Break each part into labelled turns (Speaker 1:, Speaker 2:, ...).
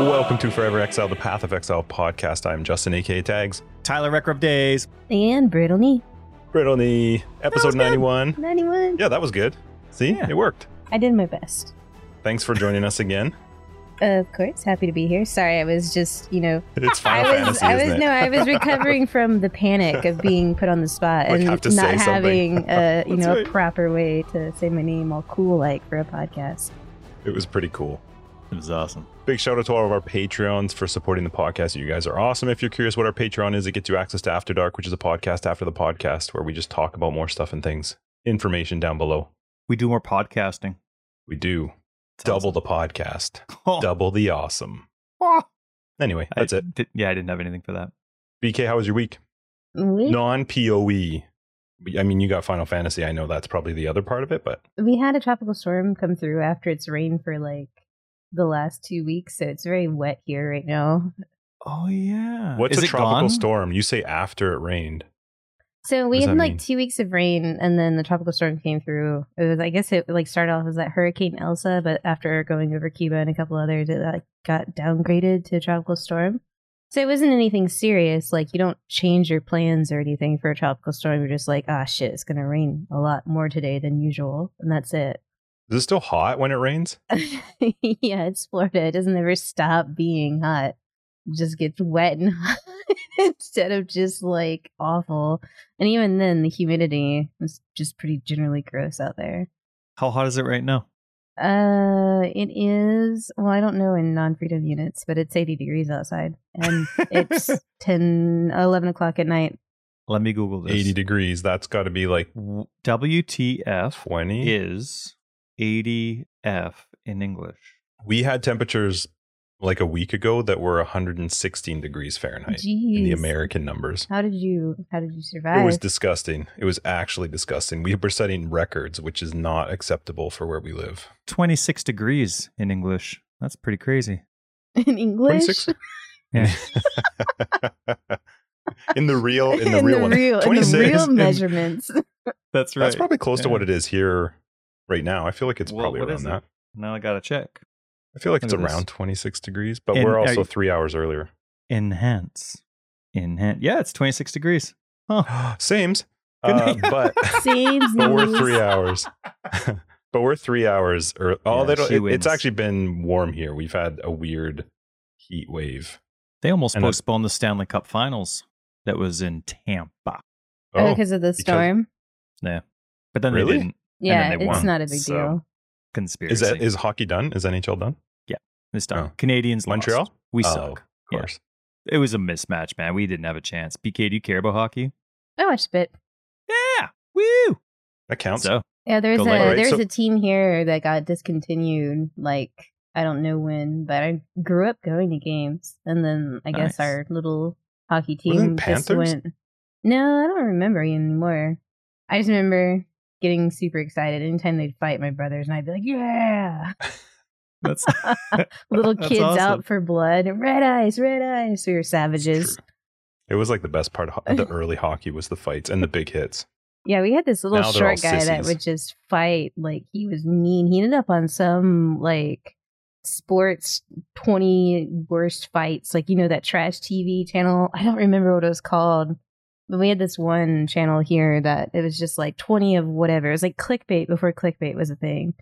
Speaker 1: Welcome to Forever Exile, the Path of Exile podcast. I'm Justin, aka Tags.
Speaker 2: Tyler Recker of Days.
Speaker 3: And brittle knee.
Speaker 1: Brittle Knee, episode 91.
Speaker 3: 91.
Speaker 1: Yeah, that was good. See,
Speaker 2: Yeah.
Speaker 1: it worked.
Speaker 3: I did my best.
Speaker 1: Thanks for joining us again.
Speaker 3: Of course, happy to be here. Sorry, I was just, you know,
Speaker 1: It's Final
Speaker 3: I was,
Speaker 1: Fantasy,
Speaker 3: I was
Speaker 1: isn't it?
Speaker 3: no, I was recovering from the panic of being put on the spot
Speaker 1: Like,
Speaker 3: and
Speaker 1: have to
Speaker 3: not
Speaker 1: say
Speaker 3: having a, you know,
Speaker 1: right.
Speaker 3: a proper way to say my name all cool like for a podcast.
Speaker 1: It was pretty cool.
Speaker 2: It was awesome.
Speaker 1: Big shout out to all of our Patreons for supporting the podcast. You guys are awesome. If you're curious what our Patreon is, it gets you access to After Dark, which is a podcast after the podcast where we just talk about more stuff and things. Information down below.
Speaker 2: We do more podcasting.
Speaker 1: We do
Speaker 2: It's
Speaker 1: double the podcast.
Speaker 2: Oh.
Speaker 1: double the awesome.
Speaker 2: Oh.
Speaker 1: Anyway,
Speaker 2: I
Speaker 1: that's it.
Speaker 2: did- yeah, I didn't have anything for that.
Speaker 1: BK, how was your week?
Speaker 3: We,
Speaker 1: Non PoE. I mean, you got Final Fantasy. I know that's probably the other part of it, but
Speaker 3: we had a tropical storm come through after it's rained for like the last two weeks, so it's very wet here right now.
Speaker 2: Oh yeah.
Speaker 1: what's
Speaker 2: Is
Speaker 1: a tropical
Speaker 2: gone?
Speaker 1: storm? You say after it rained.
Speaker 3: So we had like
Speaker 1: mean?
Speaker 3: two weeks of rain, and then the tropical storm came through. It was, I guess, it like started off as that Hurricane Elsa, but after going over Cuba and a couple others, it like got downgraded to a tropical storm. So it wasn't anything serious. Like you don't change your plans or anything for a tropical storm. You're just like, ah, shit, it's gonna rain a lot more today than usual, and that's it.
Speaker 1: Is it still hot when it rains?
Speaker 3: yeah, it's Florida. It doesn't ever stop being hot. It just gets wet and hot instead of just like awful. And even then, the humidity is just pretty generally gross out there.
Speaker 2: How hot is it right now?
Speaker 3: Uh, it is. Well, I don't know in non-freedom units, but it's 80 degrees outside, and it's 10, 11 o'clock at night.
Speaker 2: Let me Google this.
Speaker 1: 80 degrees. That's got to be like
Speaker 2: WTF
Speaker 1: 20.
Speaker 2: is 80F in English.
Speaker 1: We had temperatures like a week ago that were 116 degrees Fahrenheit in the American numbers.
Speaker 3: How did you? How did you survive?
Speaker 1: It was disgusting. It was actually disgusting. We were setting records, which is not acceptable for where we live.
Speaker 2: 26 degrees in English. That's pretty crazy.
Speaker 3: in English.
Speaker 1: 26?
Speaker 2: Yeah.
Speaker 1: in the real, in the real one.
Speaker 3: real, in the
Speaker 1: 26
Speaker 3: real
Speaker 1: in-
Speaker 3: measurements.
Speaker 2: That's right.
Speaker 1: That's probably close to what it is here right now. I feel like it's
Speaker 2: Well,
Speaker 1: probably around
Speaker 2: is it?
Speaker 1: that.
Speaker 2: Now I gotta check.
Speaker 1: I feel like it's
Speaker 2: Look at this.
Speaker 1: around 26 degrees, but
Speaker 2: And
Speaker 1: we're also
Speaker 2: you-
Speaker 1: three hours earlier.
Speaker 2: Enhance. Enhance. Yeah, it's 26 degrees. Huh.
Speaker 1: Sames, uh, but
Speaker 3: Seems
Speaker 1: but we're three hours. but we're three hours. Or oh,
Speaker 2: Yeah,
Speaker 1: they don't, it- it's actually been warm here. We've had a weird heat wave.
Speaker 2: They almost
Speaker 1: And
Speaker 2: postponed the Stanley Cup Finals that was in Tampa.
Speaker 3: Oh,
Speaker 1: Oh,
Speaker 3: because of the storm.
Speaker 2: Yeah. But then
Speaker 1: Really?
Speaker 2: they didn't.
Speaker 3: Yeah,
Speaker 2: they
Speaker 3: it's
Speaker 2: won,
Speaker 3: not a big
Speaker 2: so-
Speaker 3: deal.
Speaker 2: Conspiracy.
Speaker 1: is that is hockey done? Is NHL done?
Speaker 2: Yeah, this time?
Speaker 1: oh.
Speaker 2: Canadians lost.
Speaker 1: Montreal?
Speaker 2: We
Speaker 1: Oh,
Speaker 2: suck.
Speaker 1: Of
Speaker 2: Yeah.
Speaker 1: course.
Speaker 2: It was a mismatch, man. We didn't have a chance. BK, do you care about hockey?
Speaker 3: I watched a bit.
Speaker 2: Yeah. Woo.
Speaker 1: That counts.
Speaker 2: So
Speaker 3: Yeah, there's
Speaker 2: Go
Speaker 3: a
Speaker 2: Lightning.
Speaker 1: Alright,
Speaker 3: there's
Speaker 1: so-
Speaker 3: a team here that got discontinued. Like I don't know when, but I grew up going to games, and then I guess our little hockey team just went. No, I don't remember anymore. I just remember getting super excited anytime they'd fight my brothers, and I'd be like, "Yeah!"
Speaker 2: that's
Speaker 3: Little
Speaker 2: That's
Speaker 3: kids
Speaker 2: awesome.
Speaker 3: out for blood, red eyes, red eyes. We were savages.
Speaker 1: It was like the best part of the early hockey was the fights and the big hits.
Speaker 3: Yeah, we had this little
Speaker 1: Now
Speaker 3: short guy that would just fight. Like he was mean. He ended up on some like sports twenty worst fights. Like you know that trash TV channel. I don't remember what it was called. But we had this one channel here that it was just like twenty of whatever. It was like clickbait before clickbait was a thing.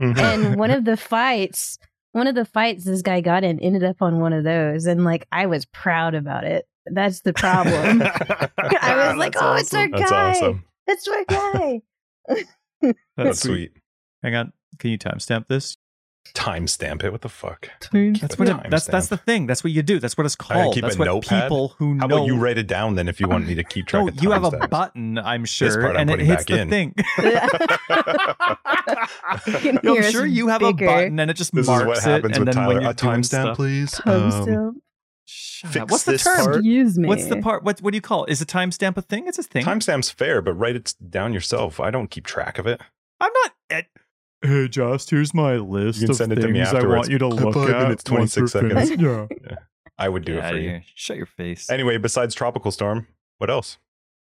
Speaker 3: Mm-hmm. And one of the fights, one of the fights this guy got in ended up on one of those, and like I was proud about it. That's the problem. I was like,
Speaker 2: That's
Speaker 3: "Oh, it's our
Speaker 2: awesome.
Speaker 1: That's awesome.
Speaker 3: That's our guy."
Speaker 1: That's sweet.
Speaker 2: Hang on. Can you timestamp this?
Speaker 1: Timestamp it. What the fuck?
Speaker 2: That's what
Speaker 1: Timestamp.
Speaker 2: it, that's that's the thing. That's what you do. That's what it's
Speaker 1: I
Speaker 2: called.
Speaker 1: keep
Speaker 2: That's
Speaker 1: a
Speaker 2: what
Speaker 1: notepad?
Speaker 2: people who know.
Speaker 1: How
Speaker 2: know.
Speaker 1: about you write it down then if you want me to keep track
Speaker 2: no,
Speaker 1: of
Speaker 2: you have a button, I'm sure,
Speaker 1: part I'm
Speaker 2: and it hits the
Speaker 1: in.
Speaker 2: thing.
Speaker 3: You
Speaker 2: I'm sure you have
Speaker 3: bigger.
Speaker 2: a button and it just
Speaker 1: This is
Speaker 2: marks
Speaker 1: what happens
Speaker 2: it, and then
Speaker 1: Tyler.
Speaker 2: when you're
Speaker 1: A timestamp,
Speaker 2: stuff,
Speaker 1: please.
Speaker 3: Thumbs
Speaker 1: Um,
Speaker 3: down.
Speaker 2: Shut
Speaker 1: fix
Speaker 2: up. What's the term?
Speaker 3: Excuse me.
Speaker 2: What's the part? What what do you call it? Is a timestamp a thing? It's a thing.
Speaker 1: Timestamp's fair, but write it down yourself. I don't keep track of it.
Speaker 2: I'm not. At, hey, just here's my list of
Speaker 1: send it to me
Speaker 2: things I want you to look
Speaker 1: Five
Speaker 2: at.
Speaker 1: minutes,
Speaker 2: once
Speaker 1: 26 seconds.
Speaker 2: finished. Yeah.
Speaker 1: I would do
Speaker 2: Get
Speaker 1: it for you.
Speaker 2: Shut your face.
Speaker 1: Anyway, besides Tropical Storm, what else?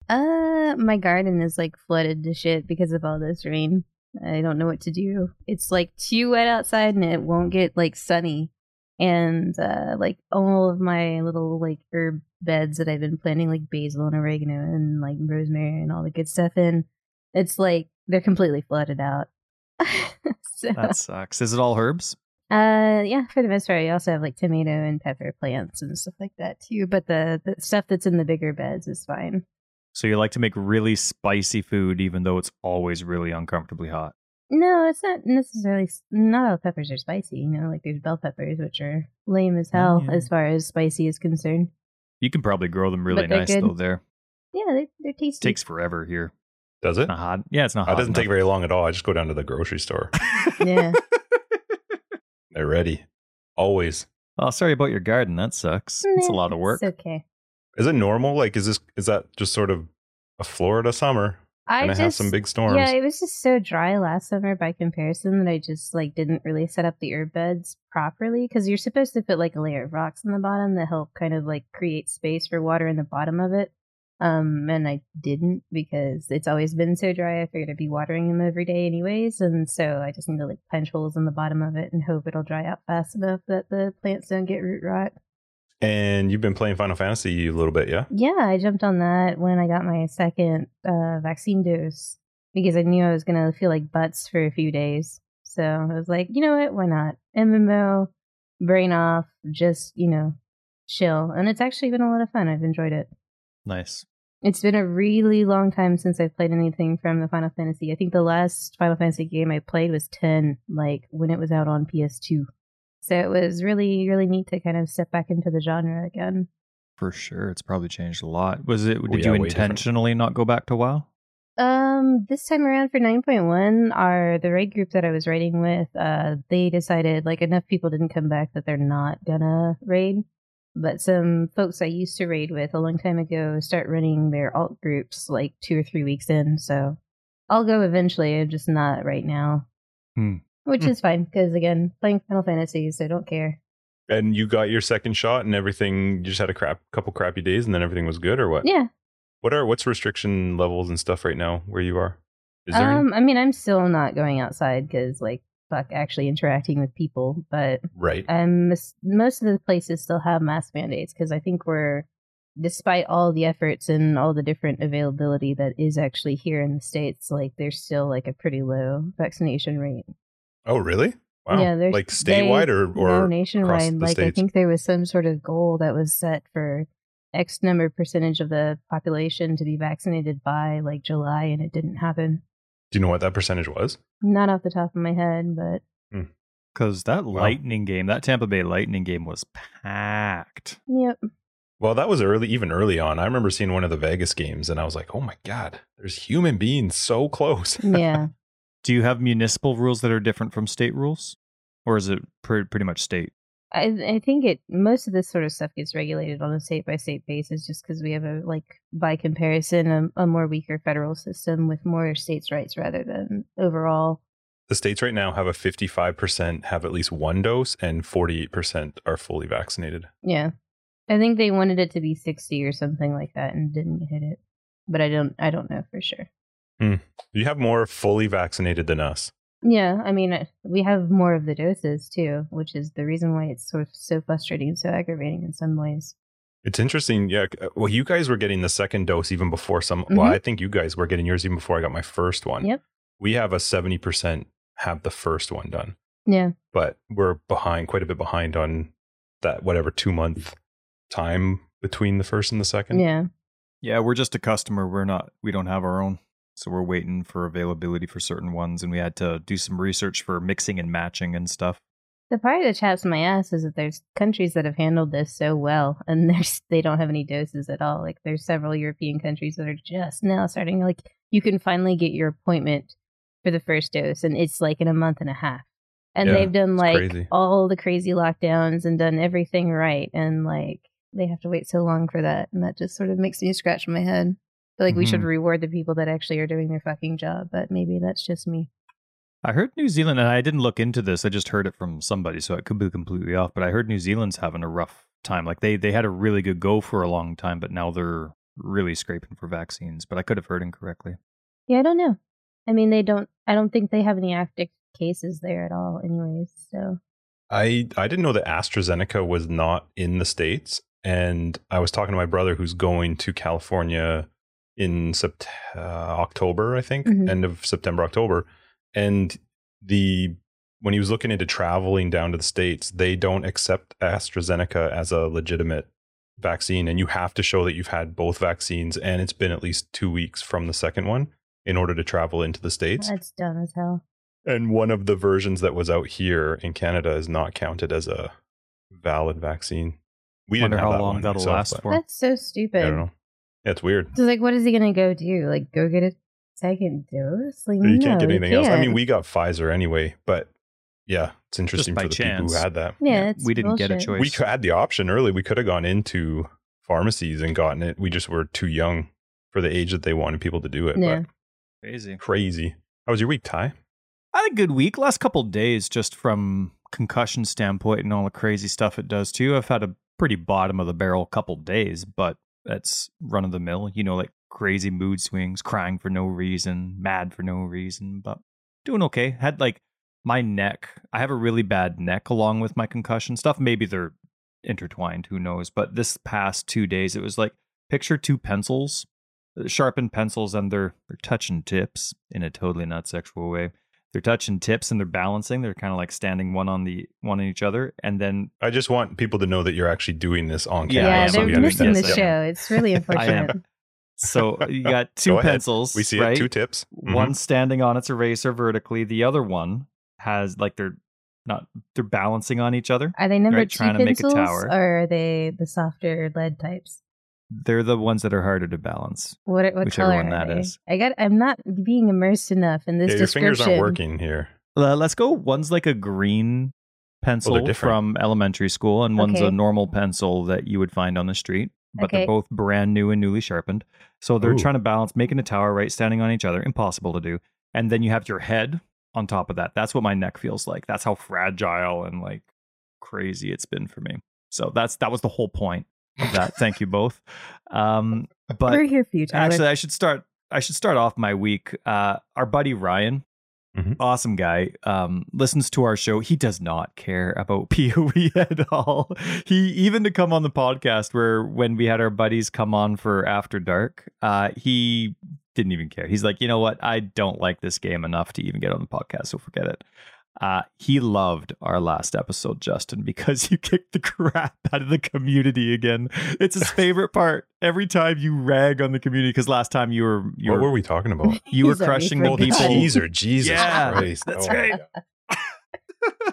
Speaker 3: Uh, my garden is like flooded to shit because of all this rain. I don't know what to do. It's like too wet outside and it won't get like sunny. and uh, like all of my little like herb beds that I've been planting, like basil and oregano and like rosemary and all the good stuff in, it's like they're completely flooded out. so,
Speaker 2: That sucks. Is it all herbs?
Speaker 3: uh, yeah, for the most part, I also have like tomato and pepper plants and stuff like that too. But the, the stuff that's in the bigger beds is fine.
Speaker 2: So you like to make really spicy food, even though it's always really uncomfortably hot.
Speaker 3: No, it's not necessarily. Not all peppers are spicy. You know, like there's bell peppers, which are lame as
Speaker 2: Oh,
Speaker 3: hell
Speaker 2: yeah.
Speaker 3: as far as spicy is concerned.
Speaker 2: You can probably grow them really nice
Speaker 3: good.
Speaker 2: though. There
Speaker 3: Yeah, they're, they're tasty.
Speaker 2: takes forever here.
Speaker 1: Does it?
Speaker 2: Not hot. Yeah, it's not hot.
Speaker 1: It doesn't take very long at all. I just go down to the grocery store.
Speaker 3: yeah.
Speaker 1: They're ready. Always.
Speaker 2: Oh, sorry about your garden. That sucks. It's a lot of work.
Speaker 3: It's okay.
Speaker 1: Is it normal? Like, is this is that just sort of a Florida summer?
Speaker 3: I
Speaker 1: Gonna
Speaker 3: just
Speaker 1: have some big storms.
Speaker 3: yeah, it was just so dry last summer by comparison that I just like didn't really set up the herb beds properly because you're supposed to put like a layer of rocks on the bottom that help kind of like create space for water in the bottom of it. Um, and I didn't because it's always been so dry. I figured I'd be watering them every day anyways, and so I just need to like punch holes in the bottom of it and hope it'll dry out fast enough that the plants don't get root rot.
Speaker 1: And you've been playing Final Fantasy a little bit, yeah?
Speaker 3: Yeah, I jumped on that when I got my second uh, vaccine dose because I knew I was going to feel like butts for a few days. So I was like, you know what? Why not? MMO, brain off, just, you know, chill. And it's actually been a lot of fun. I've enjoyed it.
Speaker 2: Nice.
Speaker 3: It's been a really long time since I've played anything from the Final Fantasy. I think the last Final Fantasy game I played was 10, like when it was out on PS2. So it was really, really neat to kind of step back into the genre again.
Speaker 2: For sure. It's probably changed a lot. Was it,
Speaker 1: Oh,
Speaker 2: did
Speaker 1: yeah,
Speaker 2: you
Speaker 1: way different.
Speaker 2: intentionally not go back to WoW?
Speaker 3: Um, this time around for 9.1, our the raid group that I was raiding with, uh, they decided like enough people didn't come back that they're not gonna raid. But some folks I used to raid with a long time ago start running their alt groups like two or three weeks in, so I'll go eventually. I'm just not right now,
Speaker 2: Hmm.
Speaker 3: which
Speaker 2: Hmm.
Speaker 3: is fine because again, playing Final Fantasy, so I don't care.
Speaker 1: And you got your second shot and everything. You just had a crap couple crappy days and then everything was good, or what?
Speaker 3: Yeah.
Speaker 1: What are what's restriction levels and stuff right now where you are? There any?
Speaker 3: Um, I mean, I'm still not going outside because like fuck actually interacting with people, but
Speaker 1: right.
Speaker 3: um most of the places still have mask mandates because i think we're despite all the efforts and all the different availability that is actually here in the states like there's still like a pretty low vaccination rate
Speaker 1: Oh, really? Wow.
Speaker 3: Yeah, there's-
Speaker 1: like statewide
Speaker 3: they-
Speaker 1: or or
Speaker 3: no nationwide like i think there was some sort of goal that was set for x number percentage of the population to be vaccinated by like july and it didn't happen
Speaker 1: Do you know what that percentage was?
Speaker 3: not off the top of my head but hmm.
Speaker 2: Because that
Speaker 1: Wow.
Speaker 2: Lightning game, that Tampa Bay Lightning game was packed.
Speaker 3: yep
Speaker 1: Well, that was early, even early on. I remember seeing one of the Vegas games, and I was like, "Oh my god, there's human beings so close."
Speaker 3: yeah
Speaker 2: Do you have municipal rules that are different from state rules? Or is it pre- pretty much state?
Speaker 3: I I think it most of this sort of stuff gets regulated on a state by state basis just because we have a like by comparison a, a more weaker federal system with more states' rights rather than overall.
Speaker 1: the states right now have a 55% have at least one dose, and 48% are fully vaccinated.
Speaker 3: Yeah, I think they wanted it to be sixty or something like that and didn't hit it, but I don't I don't know for sure. Hmm.
Speaker 1: You have more fully vaccinated than us.
Speaker 3: Yeah, I mean uh, we have more of the doses too, which is the reason why it's sort of so frustrating and so aggravating in some ways.
Speaker 1: It's interesting. Yeah. Well, you guys were getting the second dose even before some. Well,
Speaker 3: Mhm.
Speaker 1: I think you guys were getting yours even before I got my first one.
Speaker 3: Yep.
Speaker 1: We have a 70% have the first one done,
Speaker 3: Yeah,
Speaker 1: but we're behind, quite a bit behind on that, whatever, two month time between the first and the second.
Speaker 3: yeah.
Speaker 2: Yeah, we're just a customer. We're not, we don't have our own. So we're waiting for availability for certain ones. And we had to do some research for mixing and matching and stuff.
Speaker 3: The part that chaps my ass is that there's countries that have handled this so well, and there's they don't have any doses at all. Like there's several European countries that are just now starting. Like you can finally get your appointment for the first dose, and it's like in a month and a half. And
Speaker 1: Yeah,
Speaker 3: they've done like
Speaker 1: crazy.
Speaker 3: all the crazy lockdowns and done everything right, and like they have to wait so long for that, and that just sort of makes me scratch my head. I feel like we should
Speaker 2: Mhm.
Speaker 3: reward the people that actually are doing their fucking job, but maybe that's just me.
Speaker 2: I heard New Zealand, and I didn't look into this. I just heard it from somebody, so it could be completely off. But I heard New Zealand's having a rough time. Like they they had a really good go for a long time, but now they're really scraping for vaccines. But I could have heard incorrectly.
Speaker 3: Yeah, I don't know. I mean, they don't. I don't think they have any active cases there at all, anyways. So
Speaker 1: I I didn't know that AstraZeneca was not in the states, and I was talking to my brother who's going to California in Sept- uh, October, I think,
Speaker 3: Mhm.
Speaker 1: end of September, October, and the when he was looking into traveling down to the states, they don't accept AstraZeneca as a legitimate vaccine, and you have to show that you've had both vaccines and it's been at least two weeks from the second one in order to travel into the states.
Speaker 3: That's dumb as hell.
Speaker 1: And one of the versions that was out here in Canada is not counted as a valid vaccine. We
Speaker 2: Wonder
Speaker 1: didn't have
Speaker 2: how
Speaker 1: that
Speaker 2: long
Speaker 1: one
Speaker 2: that'll
Speaker 1: myself,
Speaker 2: last for.
Speaker 3: That's so
Speaker 1: I
Speaker 3: stupid.
Speaker 1: Don't know. Yeah, it's weird.
Speaker 3: So like, what is he gonna go do? Like, go get a second dose? Like,
Speaker 1: You
Speaker 3: no,
Speaker 1: can't get anything else. I mean, we got Pfizer anyway, but yeah, it's interesting for the people who had that.
Speaker 3: yeah, it's
Speaker 2: we didn't get a choice.
Speaker 1: We had the option early. We could have gone into pharmacies and gotten it. We just were too young for the age that they wanted people to do it.
Speaker 3: Yeah.
Speaker 1: But
Speaker 2: Crazy.
Speaker 1: crazy. How was your week, Ty?
Speaker 2: I had a good week. Last couple days, just from concussion standpoint and all the crazy stuff it does too. I've had a pretty bottom of the barrel couple days, but that's run of the mill. You know, like crazy mood swings, crying for no reason, mad for no reason, but doing okay. Had like my neck. I have a really bad neck along with my concussion stuff. Maybe they're intertwined. Who knows? But this past two days, it was like picture two pencils, sharpened pencils, and they're they're touching tips in a totally not sexual way they're touching tips and they're balancing. They're kind of like standing one on the one on each other, and then
Speaker 1: I just want people to know that you're actually doing this on camera.
Speaker 3: Yeah,
Speaker 2: I am.
Speaker 1: so
Speaker 3: they're
Speaker 1: we
Speaker 3: missing
Speaker 1: understand.
Speaker 3: the
Speaker 2: Yes, I
Speaker 3: show. It's really
Speaker 2: I
Speaker 3: unfortunate.
Speaker 2: am. so you got two
Speaker 1: Go ahead.
Speaker 2: pencils.
Speaker 1: We see
Speaker 2: right?
Speaker 1: it. Two tips. Mhm.
Speaker 2: One standing on its eraser vertically. The other one has like they're not they're balancing on each other.
Speaker 3: Are they number
Speaker 2: Right,
Speaker 3: two
Speaker 2: trying to make a
Speaker 3: pencils,
Speaker 2: tower.
Speaker 3: or are they the softer lead types?
Speaker 2: They're the ones that are harder to balance.
Speaker 3: What what
Speaker 2: Whichever
Speaker 3: color
Speaker 2: one
Speaker 3: are
Speaker 2: that
Speaker 3: they?
Speaker 2: is.
Speaker 3: I got. I'm not being immersed enough in this
Speaker 1: Yeah, your fingers aren't working here.
Speaker 2: Uh, let's go. One's like a green pencil
Speaker 1: different.
Speaker 2: from elementary school, and one's a normal pencil that you would find on the street. But
Speaker 3: Okay.
Speaker 2: they're both brand new and newly sharpened. So they're
Speaker 1: Ooh.
Speaker 2: trying to balance, making a tower, right, standing on each other. Impossible to do. And then you have your head on top of that. That's what my neck feels like. That's how fragile and like crazy it's been for me. So that's that was the whole point of that. Thank you both. Um, but
Speaker 3: We're here for you, Tyler.
Speaker 2: Actually, I should start. I should start off my week. Uh, our buddy Ryan,
Speaker 1: Mhm.
Speaker 2: awesome guy, um, listens to our show. He does not care about POE at all. He even to come on the podcast where when we had our buddies come on for After Dark, uh, he didn't even care. He's like, you know what? I don't like this game enough to even get on the podcast, so forget it. Uh, he loved our last episode, Justin, because you kicked the crap out of the community again. It's his favorite part. Every time you rag on the community, because last time you were you
Speaker 1: what
Speaker 2: were,
Speaker 1: were we talking about?
Speaker 2: you were crushing the
Speaker 1: Oh, the
Speaker 2: people.
Speaker 3: forgotten.
Speaker 1: teaser. Jesus
Speaker 2: Yeah,
Speaker 1: Christ.
Speaker 2: that's
Speaker 1: oh
Speaker 2: right.
Speaker 1: God.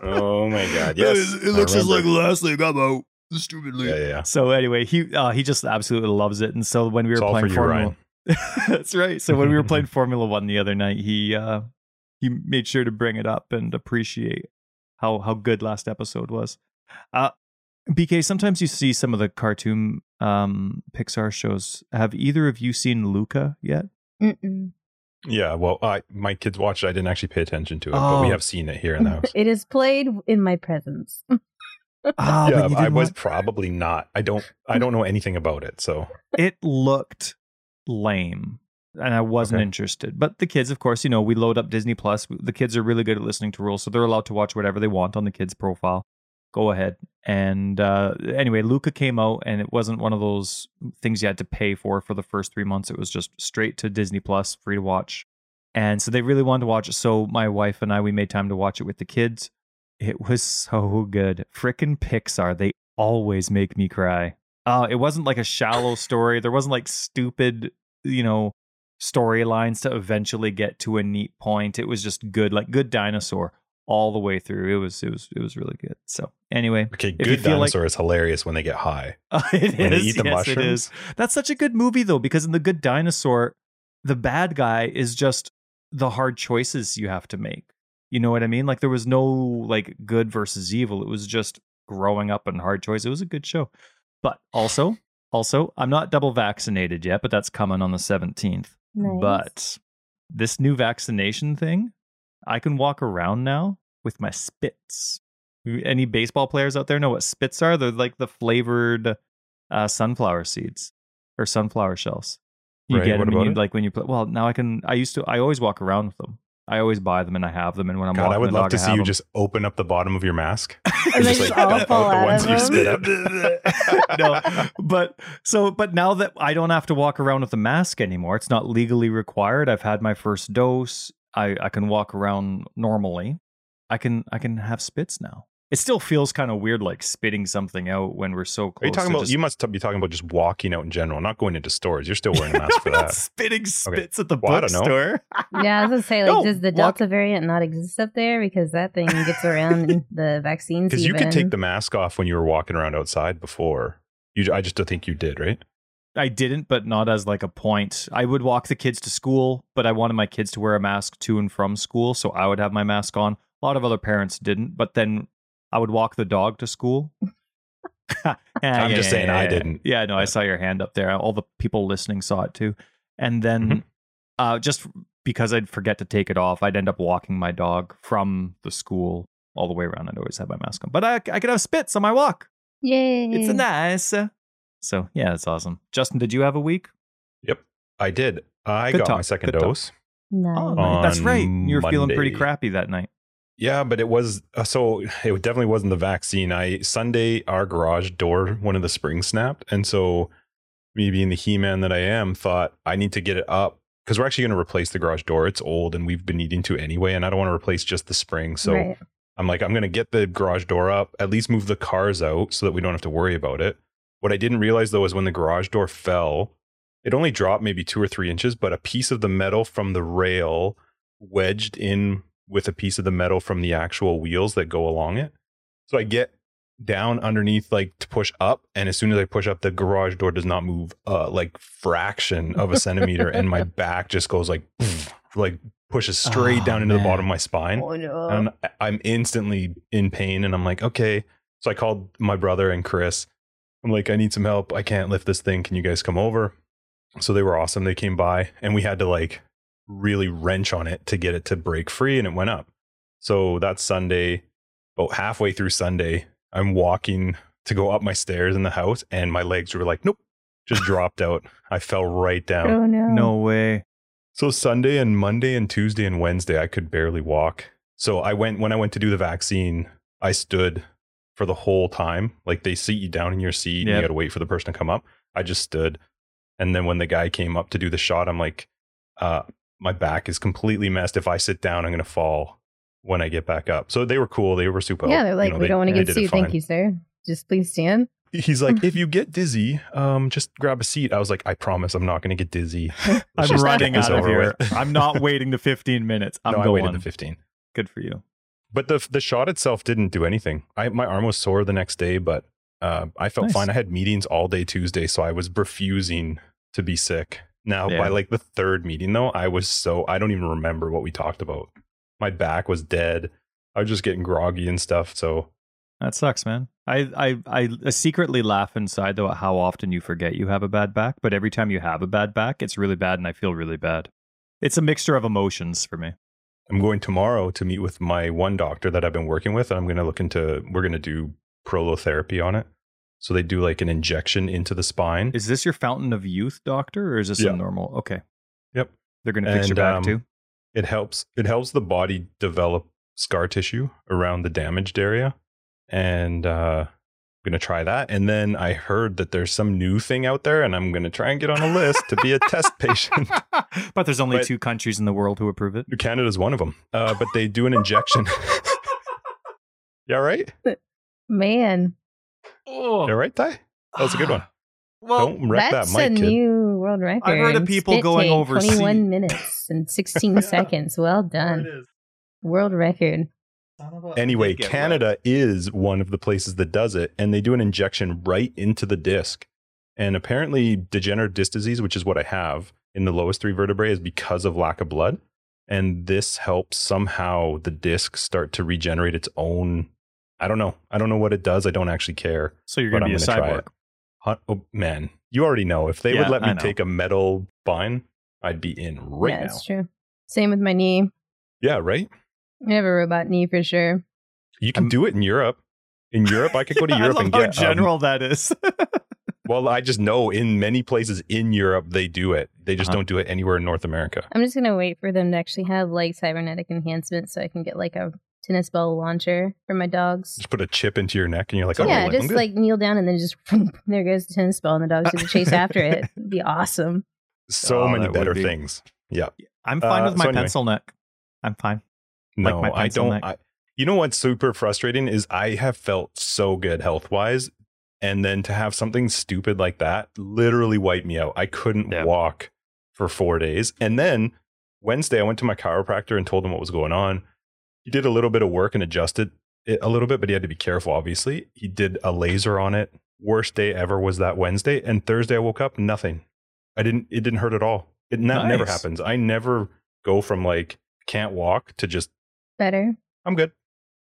Speaker 1: Oh my God. Yes. I remember.
Speaker 2: the last thing I'm out. The stupidly.
Speaker 1: Yeah, yeah, yeah.
Speaker 2: So anyway, he uh, he just absolutely loves it, and so when we were
Speaker 1: It's all
Speaker 2: playing
Speaker 1: for you,
Speaker 2: Formula, that's right. So when we were playing Formula One the other night, he uh, he made sure to bring it up and appreciate how how good last episode was. Uh, BK, sometimes you see some of the cartoon um, Pixar shows. Have either of you seen Luca yet?
Speaker 3: Mm-mm.
Speaker 1: Yeah, well, I, my kids watched it. I didn't actually pay attention to it, but we
Speaker 2: Oh.
Speaker 1: have seen it here in the house.
Speaker 3: It is played in my presence.
Speaker 2: Ah,
Speaker 1: yeah, I was
Speaker 2: wa-
Speaker 1: probably not. I don't. I don't know anything about it. So
Speaker 2: it looked lame and I wasn't
Speaker 1: Okay.
Speaker 2: interested. But the kids, of course, you know, we load up Disney Plus. The kids are really good at listening to rules, so they're allowed to watch whatever they want on the kids' profile. Go ahead. And uh, anyway, Luca came out, and it wasn't one of those things you had to pay for for the first three months. It was just straight to Disney Plus, free to watch. And so they really wanted to watch it. So my wife and I, we made time to watch it with the kids. It was so good. Frickin' Pixar. They always make me cry. Uh, it wasn't like a shallow story. There wasn't like stupid, you know, storylines to eventually get to a neat point. It was just good, like good dinosaur all the way through. It was it was it was really good. So anyway,
Speaker 1: okay, good
Speaker 2: feel like-
Speaker 1: dinosaur is hilarious when they get high.
Speaker 2: Oh, it
Speaker 1: When they eat the
Speaker 2: yes, it
Speaker 1: mushrooms.
Speaker 2: is. That's such a good movie though, because in the Good Dinosaur, the bad guy is just the hard choices you have to make. You know what I mean? Like there was no like good versus evil. It was just growing up and hard choice. It was a good show. But also, also, I'm not double vaccinated yet, but that's coming on the 17th.
Speaker 3: Nice.
Speaker 2: But this new vaccination thing, I can walk around now with my spits. Any baseball players out there know what spits are? They're like the flavored uh, sunflower seeds or sunflower shells. You
Speaker 1: Right,
Speaker 2: get
Speaker 1: what
Speaker 2: them you, like when you play. Well, now I can. I used to. I always walk around with them. I always buy them and I have them. And when I'm
Speaker 1: God,
Speaker 2: walking
Speaker 1: I would
Speaker 2: the
Speaker 1: love
Speaker 2: dog,
Speaker 1: to see you
Speaker 2: them.
Speaker 1: just open up the bottom of your mask.
Speaker 3: And they
Speaker 1: just,
Speaker 3: just
Speaker 1: like,
Speaker 3: all
Speaker 1: out the
Speaker 3: out
Speaker 1: ones you spit up.
Speaker 2: no, but so, but now that I don't have to walk around with a mask anymore, it's not legally required. I've had my first dose. I, I can walk around normally. I can I can have spits now. It still feels kind of weird, like spitting something out when we're so close.
Speaker 1: Are you talking
Speaker 2: to
Speaker 1: about?
Speaker 2: just-
Speaker 1: You must t- be talking about just walking out in general, not going into stores. You're still wearing a mask for
Speaker 2: I'm not
Speaker 1: that.
Speaker 2: spitting spits at the
Speaker 1: Well, I
Speaker 2: bookstore.
Speaker 3: Yeah, I was gonna say, like,
Speaker 2: No,
Speaker 3: does the
Speaker 2: walk-
Speaker 3: Delta variant not exist up there because that thing gets around the vaccines?
Speaker 1: Because you could take the mask off when you were walking around outside before. You, I just don't think you did, right?
Speaker 2: I didn't, but not as like a point. I would walk the kids to school, but I wanted my kids to wear a mask to and from school, so I would have my mask on. A lot of other parents didn't, but then I would walk the dog to school. Yeah,
Speaker 1: I'm
Speaker 2: yeah,
Speaker 1: just saying
Speaker 2: yeah,
Speaker 1: I didn't.
Speaker 2: Yeah, no, I saw your hand up there. All the people listening saw it too. And then
Speaker 1: Mhm.
Speaker 2: uh just because I'd forget to take it off, I'd end up walking my dog from the school all the way around. I'd always have my mask on. But I I could have spits on my walk.
Speaker 3: Yay!
Speaker 2: It's a nice. So yeah, that's awesome. Justin, did you have a week?
Speaker 1: Yep, I did. I
Speaker 2: Good
Speaker 1: got my second
Speaker 2: good talk.
Speaker 1: dose.
Speaker 3: Nice.
Speaker 2: Oh, that's right. You were feeling pretty crappy that night.
Speaker 1: Yeah, but it was uh, so it definitely wasn't the vaccine. I Sunday our garage door, one of the springs snapped, and so me being the he-man that I am, thought I need to get it up because we're actually going to replace the garage door. It's old and we've been needing to anyway, and I don't want to replace just the spring. So
Speaker 3: Right.
Speaker 1: I'm like, I'm going to get the garage door up, at least move the cars out so that we don't have to worry about it. What I didn't realize though is when the garage door fell, it only dropped maybe two or three inches, but a piece of the metal from the rail wedged in with a piece of the metal from the actual wheels that go along it. So I get down underneath like to push up and as soon as I push up the garage door does not move uh like fraction of a centimeter and my back just goes like like pushes straight
Speaker 2: Oh,
Speaker 1: down into the bottom of my spine
Speaker 3: Oh no!
Speaker 1: and I'm instantly in pain. And I'm like, okay. So I called my brother and Chris. I'm like, I need some help. I can't lift this thing. Can you guys come over? So they were awesome. They came by and we had to like really wrench on it to get it to break free and it went up. So that's Sunday. About halfway through Sunday, I'm walking to go up my stairs in the house and my legs were like, nope, just dropped out. I fell right down.
Speaker 3: oh no!
Speaker 2: No way.
Speaker 1: So Sunday and Monday and Tuesday and Wednesday, I could barely walk. So I went when I went to do the vaccine, I stood for the whole time. Like they seat you down in your seat and you got to wait for the person to come up. I just stood. And then when the guy came up to do the shot, I'm like, uh, my back is completely messed. If I sit down, I'm going to fall when I get back up. So they were cool. They were super.
Speaker 3: yeah, they're
Speaker 1: you
Speaker 3: like,
Speaker 1: know,
Speaker 3: we
Speaker 1: they-
Speaker 3: don't want to get
Speaker 1: did
Speaker 3: sued. Thank you, sir. Just please stand.
Speaker 1: He's like, if you get dizzy, um, just grab a seat. I was like, I promise I'm not going to get dizzy.
Speaker 2: I'm running out of here. I'm not waiting the 15 minutes. I'm
Speaker 1: no, I
Speaker 2: going.
Speaker 1: waited the 15.
Speaker 2: Good for you.
Speaker 1: But the the shot itself didn't do anything. I my arm was sore the next day, but uh, I felt
Speaker 2: Nice.
Speaker 1: fine. I had meetings all day Tuesday, so I was refusing to be sick. Now
Speaker 2: Yeah.
Speaker 1: by like the third meeting though, I was so I don't even remember what we talked about. My back was dead. I was just getting groggy and stuff. So
Speaker 2: That sucks, man. I, I I secretly laugh inside though at how often you forget you have a bad back, but every time you have a bad back, it's really bad and I feel really bad. It's a mixture of emotions for me.
Speaker 1: I'm going tomorrow to meet with my one doctor that I've been working with, and I'm going to look into. We're going to do prolotherapy on it. So they do like an injection into the spine.
Speaker 2: Is this your fountain of youth doctor or is this
Speaker 1: Yeah.
Speaker 2: a normal? Okay.
Speaker 1: Yep.
Speaker 2: They're going to fix your back
Speaker 1: um,
Speaker 2: too.
Speaker 1: it helps it helps the body develop scar tissue around the damaged area and uh i'm gonna try that and then i heard that there's some new thing out there and i'm gonna try and get on a list to be a test patient
Speaker 2: but there's only
Speaker 1: but-
Speaker 2: two countries in the world who approve it.
Speaker 1: canada's one of them uh but they do an injection yeah right
Speaker 3: Man,
Speaker 2: Oh,
Speaker 1: yeah right ty that was a good one
Speaker 2: Well,
Speaker 1: don't wreck that
Speaker 3: that's
Speaker 1: mic
Speaker 3: a
Speaker 1: kid
Speaker 3: new world record.
Speaker 2: I've heard of people
Speaker 3: Spit
Speaker 2: going
Speaker 3: take,
Speaker 2: overseas.
Speaker 3: 21 minutes and 16
Speaker 1: Yeah.
Speaker 3: seconds. Well done. World record.
Speaker 1: anyway canada is one of the places that does it and they do an injection right into the disc and apparently degenerative disc disease which is what i have in the lowest three vertebrae is because of lack of blood and this helps somehow the disc start to regenerate its own i don't know i don't know what it does i don't actually care
Speaker 2: So you're going to
Speaker 1: I'm
Speaker 2: a
Speaker 1: gonna try
Speaker 2: cyborg.
Speaker 1: it. Oh, man you already know if they
Speaker 2: Yeah,
Speaker 1: would let me take a metal spine i'd be in right
Speaker 3: yeah,
Speaker 1: now
Speaker 3: it's true. Same with my knee.
Speaker 1: yeah right
Speaker 3: I have a robot knee for sure.
Speaker 1: you can
Speaker 2: I'm-
Speaker 1: do it in europe in europe i could go to
Speaker 2: I
Speaker 1: europe
Speaker 2: love
Speaker 1: and
Speaker 2: how
Speaker 1: get um,
Speaker 2: general that is.
Speaker 1: Well, I just know in many places in Europe they do it. They just
Speaker 2: Uh-huh.
Speaker 1: don't do it anywhere in North America.
Speaker 3: I'm just gonna wait for them to actually have like cybernetic enhancements so I can get like a tennis ball launcher for my dogs.
Speaker 1: Just put a chip into your neck and you're like, oh,
Speaker 3: yeah,
Speaker 1: I'm
Speaker 3: just
Speaker 1: good.
Speaker 3: like kneel down and then just there goes the tennis ball and the dogs do the chase after it. It'd be awesome.
Speaker 1: so
Speaker 2: Oh,
Speaker 1: many better
Speaker 2: be-
Speaker 1: things. Yeah.
Speaker 2: I'm fine
Speaker 1: Uh,
Speaker 2: with my
Speaker 1: so anyway.
Speaker 2: pencil neck. I'm fine. Like
Speaker 1: No,
Speaker 2: my
Speaker 1: I don't. I, you know what's super frustrating is I have felt so good health wise, and then to have something stupid like that literally wipe me out. I couldn't
Speaker 2: Yeah.
Speaker 1: walk for four days, and then Wednesday I went to my chiropractor and told him what was going on. He did a little bit of work and adjusted it a little bit, but he had to be careful. Obviously, he did a laser on it. Worst day ever was that Wednesday, and Thursday I woke up nothing. I didn't. It didn't hurt at all. It that never happens. I never go from like can't walk to just
Speaker 3: Better.
Speaker 1: I'm good.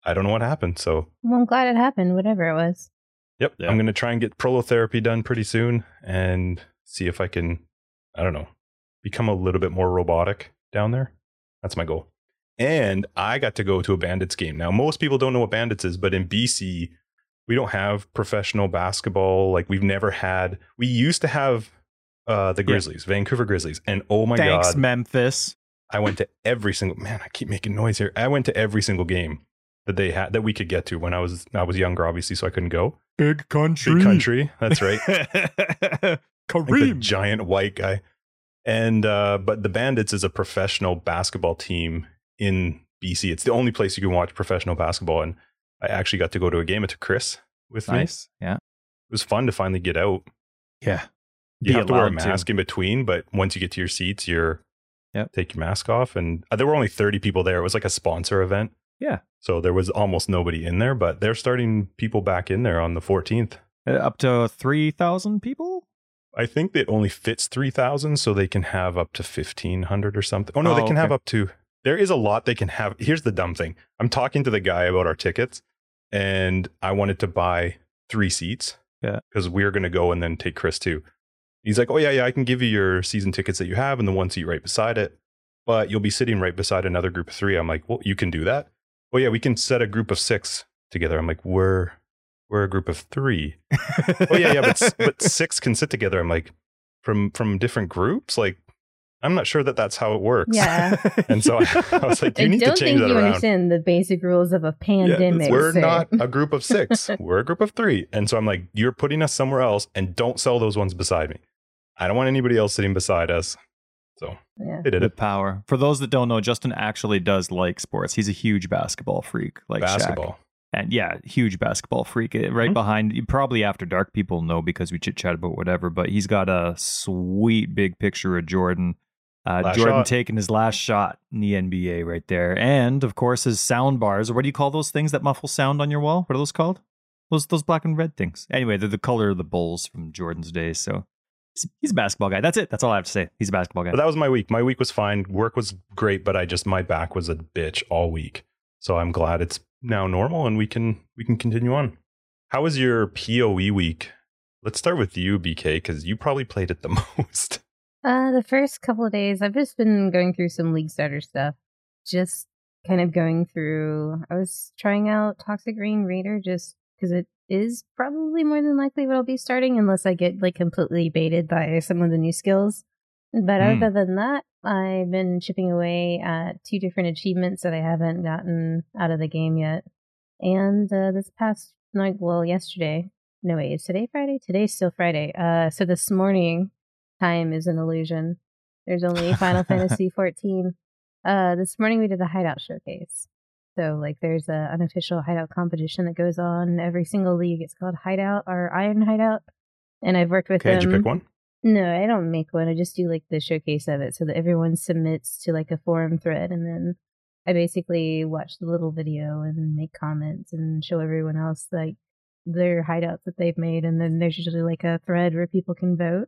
Speaker 1: I don't know what happened. So,
Speaker 3: Well, I'm glad it happened, whatever it was.
Speaker 1: yep,
Speaker 2: Yeah.
Speaker 1: I'm going to try and get prolotherapy done pretty soon and see if I can, I don't know, become a little bit more robotic down there. That's my goal. And I got to go to a Bandits game. Now, most people don't know what Bandits is, but in BC, we don't have professional basketball. Like, we've never had, we used to have uh, the
Speaker 2: Yeah.
Speaker 1: Grizzlies, Vancouver Grizzlies. And oh my
Speaker 2: Thanks,
Speaker 1: God,
Speaker 2: Memphis.
Speaker 1: I went to every single man. I keep making noise here. I went to every single game that they had that we could get to when I was I was younger, obviously, so I couldn't go.
Speaker 2: Big country.
Speaker 1: Big country, that's right. Like the
Speaker 2: Kareem.
Speaker 1: giant white guy. And uh, but the Bandits is a professional basketball team in BC. It's the only place you can watch professional basketball, and I actually got to go to a game. It took Chris with me.
Speaker 2: Nice. Yeah.
Speaker 1: It was fun to finally get out.
Speaker 2: Yeah.
Speaker 1: You
Speaker 2: Be
Speaker 1: have to wear a
Speaker 2: allowed to.
Speaker 1: mask in between, but once you get to your seats, you're
Speaker 2: Yep.
Speaker 1: take your mask off. And uh, there were only 30 people there. It was like a sponsor event.
Speaker 2: Yeah.
Speaker 1: So there was almost nobody in there, but they're starting people back in there on the 14th.
Speaker 2: Uh, up to 3,000 people?
Speaker 1: I think it only fits 3,000, so they can have up to 1,500 or something. Oh, no,
Speaker 2: Oh,
Speaker 1: they can have up to. There is a lot they can have. Here's the dumb thing I'm talking to the guy about our tickets, and I wanted to buy three seats.
Speaker 2: Yeah.
Speaker 1: Because we are going to go and then take Chris too. He's like, Oh, yeah, yeah, I can give you your season tickets that you have and the one seat right beside it, but you'll be sitting right beside another group of three. I'm like, Well, you can do that. Oh, yeah, we can set a group of six together. I'm like, We're. We're a group of three oh yeah, yeah, but but six can sit together. I'm like, from from different groups. Like, I'm not sure that that's how it works.
Speaker 3: Yeah.
Speaker 1: And so I, I was like, you
Speaker 3: I
Speaker 1: need to change around."
Speaker 3: I don't
Speaker 1: change
Speaker 3: think
Speaker 1: that
Speaker 3: you
Speaker 1: around.
Speaker 3: understand the basic rules of a pandemic.
Speaker 1: We're
Speaker 3: sir.
Speaker 1: not a group of six. We're a group of three. And so I'm like, you're putting us somewhere else, and don't sell those ones beside me. I don't want anybody else sitting beside us. So
Speaker 3: Yeah.
Speaker 1: they did
Speaker 2: the
Speaker 1: it.
Speaker 2: power. For those that don't know, Justin actually does like sports. He's a huge basketball freak, like Shaq.
Speaker 1: Basketball.
Speaker 2: And yeah, huge basketball freak. Uh, Right
Speaker 1: Mhm.
Speaker 2: behind, probably after dark, people know because we chit chat about whatever. But he's got a sweet big picture of Jordan. Uh, Jordan
Speaker 1: shot.
Speaker 2: taking his last shot in the NBA right there, and of course his sound bars. Or what do you call those things that muffle sound on your wall? What are those called? Those those black and red things. Anyway, they're the color of the Bulls from Jordan's days. So he's, he's a basketball guy. That's it. That's all I have to say. He's a basketball guy.
Speaker 1: But that was my week. My week was fine. Work was great, but I just my back was a bitch all week. So I'm glad it's now normal and we can we can continue on. How was your PoE week? Let's start with you, BK, because you probably played it the most.
Speaker 3: Uh, the first couple of days, I've just been going through some League Starter stuff. Just kind of going through. I was trying out Toxic Rain Raider just because it is probably more than likely what I'll be starting, unless I get like completely baited by some of the new skills. But
Speaker 2: Hmm.
Speaker 3: other than that, I've been chipping away at two different achievements that I haven't gotten out of the game yet. And uh, this past night, well, yesterday. No, wait, is today Friday? Today's still Friday. Uh, so this morning, time is an illusion. There's only Final Fantasy 14. Uh, this morning we did a hideout showcase. So like, there's an unofficial hideout competition that goes on every single league. It's called Hideout or Iron Hideout, and I've worked with
Speaker 1: Okay,
Speaker 3: them.
Speaker 1: did you pick one?
Speaker 3: No, I don't make one. I just do like the showcase of it so that everyone submits to like a forum thread and then I basically watch the little video and make comments and show everyone else like their hideouts that they've made and then there's usually like a thread where people can vote.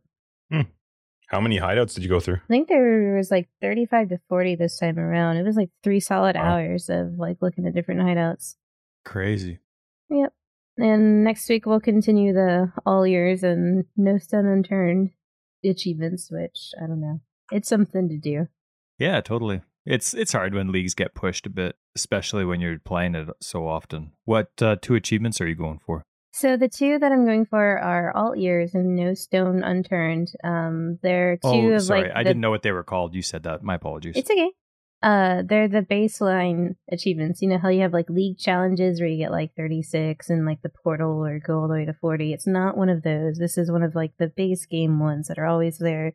Speaker 1: How many hideouts did you go through?
Speaker 3: I think there was like 35 to 40 this time around. It was like 3 solid
Speaker 1: Wow.
Speaker 3: hours of like looking at different hideouts.
Speaker 2: Crazy.
Speaker 3: Yep. And next week we'll continue the all ears and no stone unturned achievements, which I don't know. It's something to do.
Speaker 2: Yeah, totally. It's it's hard when leagues get pushed a bit, especially when you're playing it so often. What uh, two achievements are you going for?
Speaker 3: So the two that I'm going for are All Ears and No Stone Unturned. Um, they're two
Speaker 2: oh,
Speaker 3: of
Speaker 2: sorry.
Speaker 3: like
Speaker 2: I didn't know what they were called. You said that. My apologies.
Speaker 3: It's okay. Uh, they're the baseline achievements. You know how you have like league challenges where you get like 36 and like the portal or go all the way to 40. It's not one of those. This is one of like the base game ones that are always there.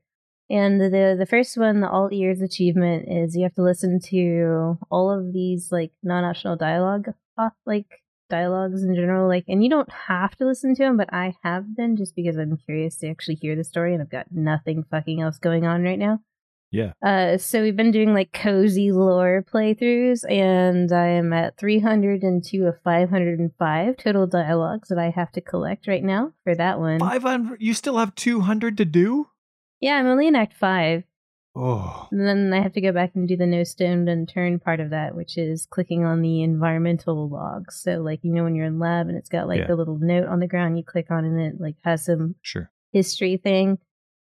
Speaker 3: And the the first one, the all ears achievement, is you have to listen to all of these like non-optional dialogue, uh, like dialogues in general. Like, and you don't have to listen to them, but I have been just because I'm curious to actually hear the story, and I've got nothing fucking else going on right now.
Speaker 2: Yeah.
Speaker 3: Uh, so we've been doing like cozy lore playthroughs, and I am at 302 of 505 total dialogues that I have to collect right now for that one.
Speaker 2: 500. You still have 200 to do?
Speaker 3: Yeah, I'm only in Act 5.
Speaker 2: Oh.
Speaker 3: And then I have to go back and do the no stone unturned part of that, which is clicking on the environmental logs. So, like, you know, when you're in lab and it's got like
Speaker 2: Yeah.
Speaker 3: the little note on the ground, you click on and it like has some
Speaker 2: Sure.
Speaker 3: history thing.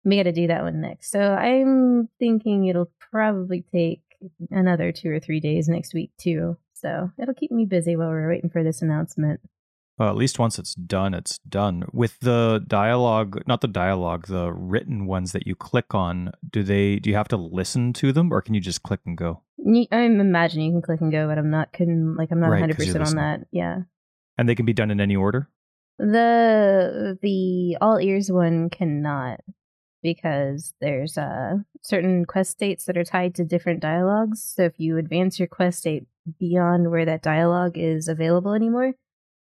Speaker 3: We got to do that one next. So I'm thinking it'll probably take another two or three days next week too. So it'll keep me busy while we're waiting for this announcement.
Speaker 2: Well, at least once it's done, it's done. With the dialogue, not the dialogue, the written ones that you click on, do they do you have to listen to them or can you just click and go?
Speaker 3: I'm imagining you can click and go, but I'm not can like I'm not
Speaker 2: right,
Speaker 3: 100% on that. Yeah.
Speaker 2: And they can be done in any order?
Speaker 3: The the all ears one cannot because there's uh certain quest states that are tied to different dialogues. So if you advance your quest state beyond where that dialogue is available anymore,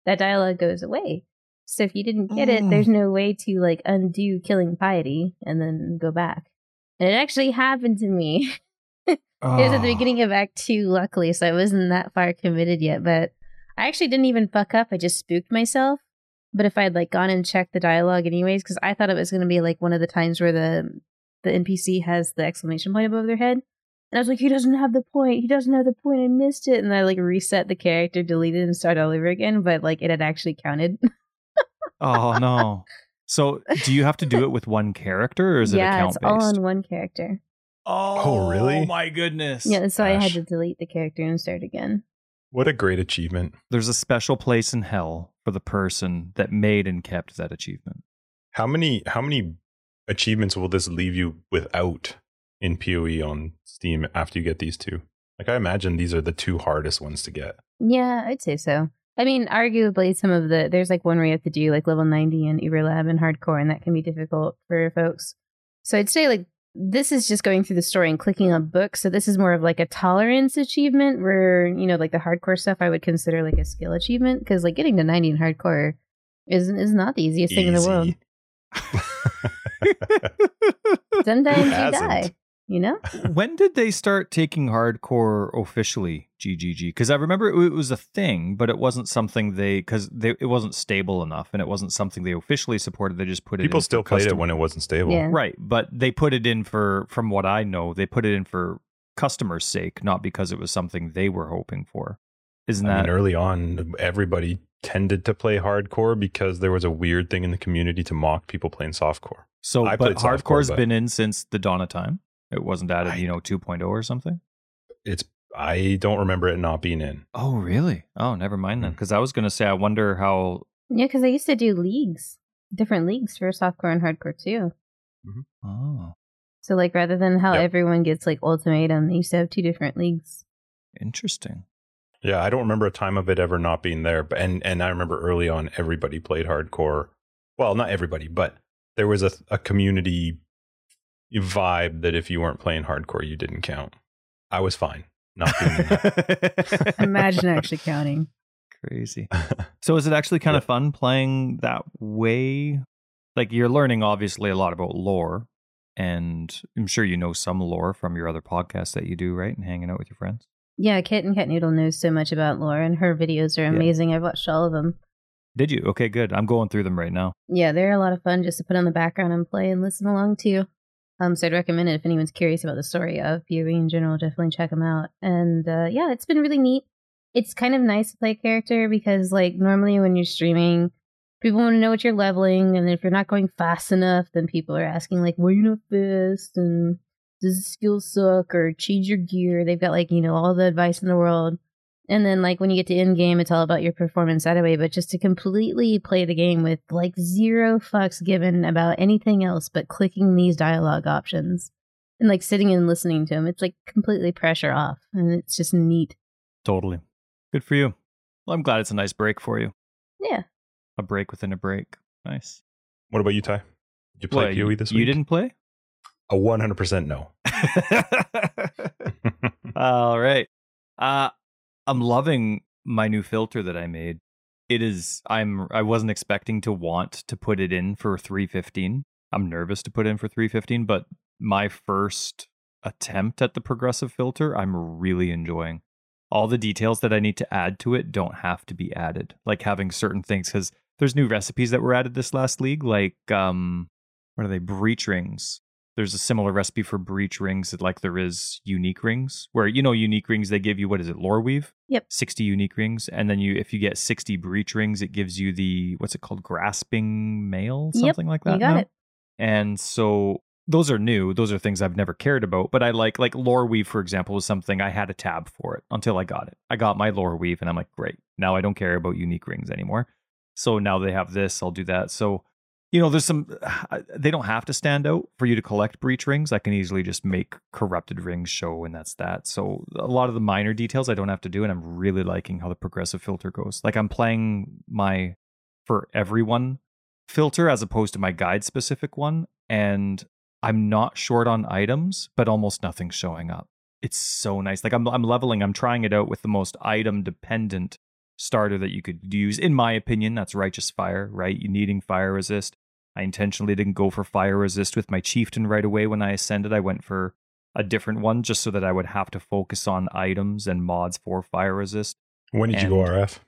Speaker 3: that dialogue goes away. So if you didn't get it,
Speaker 2: Mm.
Speaker 3: there's no way to like undo killing piety and then go back. And it actually happened to me. It was at the
Speaker 2: Oh.
Speaker 3: beginning of Act Two, luckily, so I wasn't that far committed yet. But I actually didn't even fuck up. I just spooked myself. But if I had like gone and checked the dialogue anyways, because I thought it was going to be like one of the times where the the NPC has the exclamation point above their head, and I was like, he doesn't have the point. He doesn't have the point. I missed it, and I like reset the character, deleted, and started all over again. But like it had actually counted.
Speaker 2: Oh no. So do you have to do it with one character or is it
Speaker 3: yeah,
Speaker 2: account
Speaker 3: it's all on one character.
Speaker 2: Oh, oh
Speaker 1: really?
Speaker 2: Oh my goodness.
Speaker 3: Yeah, so I had to delete the character and start again.
Speaker 1: What a great achievement.
Speaker 2: There's a special place in hell for the person that made and kept that achievement.
Speaker 1: How many how many achievements will this leave you without in PoE on Steam after you get these two? Like I imagine these are the two hardest ones to get.
Speaker 3: Yeah, I'd say so. I mean, arguably, some of the there's like one where you have to do like level 90 and Uberlab and hardcore, and that can be difficult for folks. So I'd say like this is just going through the story and clicking on books. So this is more of like a tolerance achievement, where you know, like the hardcore stuff, I would consider like a skill achievement because like getting to 90 in hardcore is is not the easiest thing in the world. Sometimes you die. You know?
Speaker 2: when did they start taking hardcore officially GGG? Because I remember it was a thing, but it wasn't something they because it wasn't stable enough, and it wasn't something they officially supported. They just put it.
Speaker 1: People
Speaker 2: in for
Speaker 1: still played it when it wasn't stable.
Speaker 3: Yeah.
Speaker 2: right, but they put it in for, from what I know, they put it in for customers' sake, not because it was something they were hoping for. Isn't
Speaker 1: I
Speaker 2: that
Speaker 1: mean, early on, everybody tended to play hardcore because there was a weird thing in the community to mock people playing softcore.
Speaker 2: so?
Speaker 1: I
Speaker 2: But
Speaker 1: played softcore, but-
Speaker 2: been in since the dawn of time. It wasn't added,
Speaker 1: I-
Speaker 2: you know, 2.0 or something.
Speaker 1: It's I don't remember it not being in.
Speaker 2: Oh, really? Oh, never mind then.
Speaker 1: Mm-hmm.
Speaker 2: Because I was going to say, I wonder how.
Speaker 3: Yeah, because I used to do leagues, different leagues for softcore and hardcore too. Mm-hmm.
Speaker 2: Oh,
Speaker 3: So like rather than how
Speaker 1: Yep.
Speaker 3: everyone gets like ultimatum, they used to have two different leagues.
Speaker 2: interesting.
Speaker 1: Yeah, I don't remember a time of it ever not being there. But and and I remember early on, everybody played hardcore. Well, not everybody, but there was a a community vibe that if you weren't playing hardcore, you didn't count. I was fine not doing that.
Speaker 3: Imagine actually counting.
Speaker 2: Crazy. So is it actually kind of fun playing that way? Like you're learning obviously a lot about lore, and I'm sure you know some lore from your other podcasts that you do, right? And hanging out with your friends.
Speaker 3: Yeah, Kit and Cat Noodle knows so much about lore, and her videos are
Speaker 2: Yeah.
Speaker 3: amazing. I've watched all of them.
Speaker 2: Did you? Okay, good. I'm going through them right now.
Speaker 3: Yeah, they're a lot of fun just to put on the background and play and listen along to. Um, so I'd recommend it if anyone's curious about the story of PoE in general. Definitely check them out. And uh, yeah, it's been really neat. It's kind of nice to play a character because, like, normally when you're streaming, people want to know what you're leveling, and if you're not going fast enough, then people are asking like, "Why you not fast?" and "Does the skill suck?" or "Change your gear." They've got like you know all the advice in the world. And then like when you get to in game, it's all about your performance anyway. But just to completely play the game with like zero fucks given about anything else but clicking these dialogue options and like sitting and listening to them, it's like completely pressure off, and it's just neat.
Speaker 2: Totally. Good for you. Well, I'm glad it's a nice break for you.
Speaker 3: Yeah.
Speaker 2: A break within a break. Nice.
Speaker 1: What about you, Ty? Did you play
Speaker 2: What,
Speaker 1: PoE this
Speaker 2: you
Speaker 1: week?
Speaker 2: You didn't play?
Speaker 1: A 100% no.
Speaker 2: All right. Uh I'm loving my new filter that I made. It is I'm I wasn't expecting to want to put it in for 315. I'm nervous to put in for 315, but my first attempt at the progressive filter, I'm really enjoying. All the details that I need to add to it don't have to be added. Like having certain things cuz there's new recipes that were added this last league like um what are they breach rings there's a similar recipe for breach rings that like there is unique rings where you know unique rings they give you what is it lore weave
Speaker 3: Yep.
Speaker 2: 60 unique rings and then you if you get 60 breach rings it gives you the what's it called grasping mail
Speaker 3: Yep,
Speaker 2: something like that
Speaker 3: you got
Speaker 2: no?
Speaker 3: it.
Speaker 2: and so those are new those are things i've never cared about but i like like lore weave for example was something i had a tab for it until i got it i got my lore weave and i'm like great now i don't care about unique rings anymore so now they have this i'll do that so you know, there's some, uh, they don't have to stand out for you to collect breach rings. I can easily just make corrupted rings show, and that's that. So a lot of the minor details I don't have to do, and I'm really liking how the progressive filter goes. Like I'm playing my for everyone filter as opposed to my guide specific one, and I'm not short on items, but almost nothing's showing up. It's so nice. Like I'm, I'm leveling, I'm trying it out with the most item dependent starter that you could use. In my opinion, that's Righteous Fire, right? You needing fire resist. I intentionally didn't go for fire resist with my chieftain right away when I ascended. I went for a different one just so that I would have to focus on items and mods for fire resist.
Speaker 1: When did you go RF?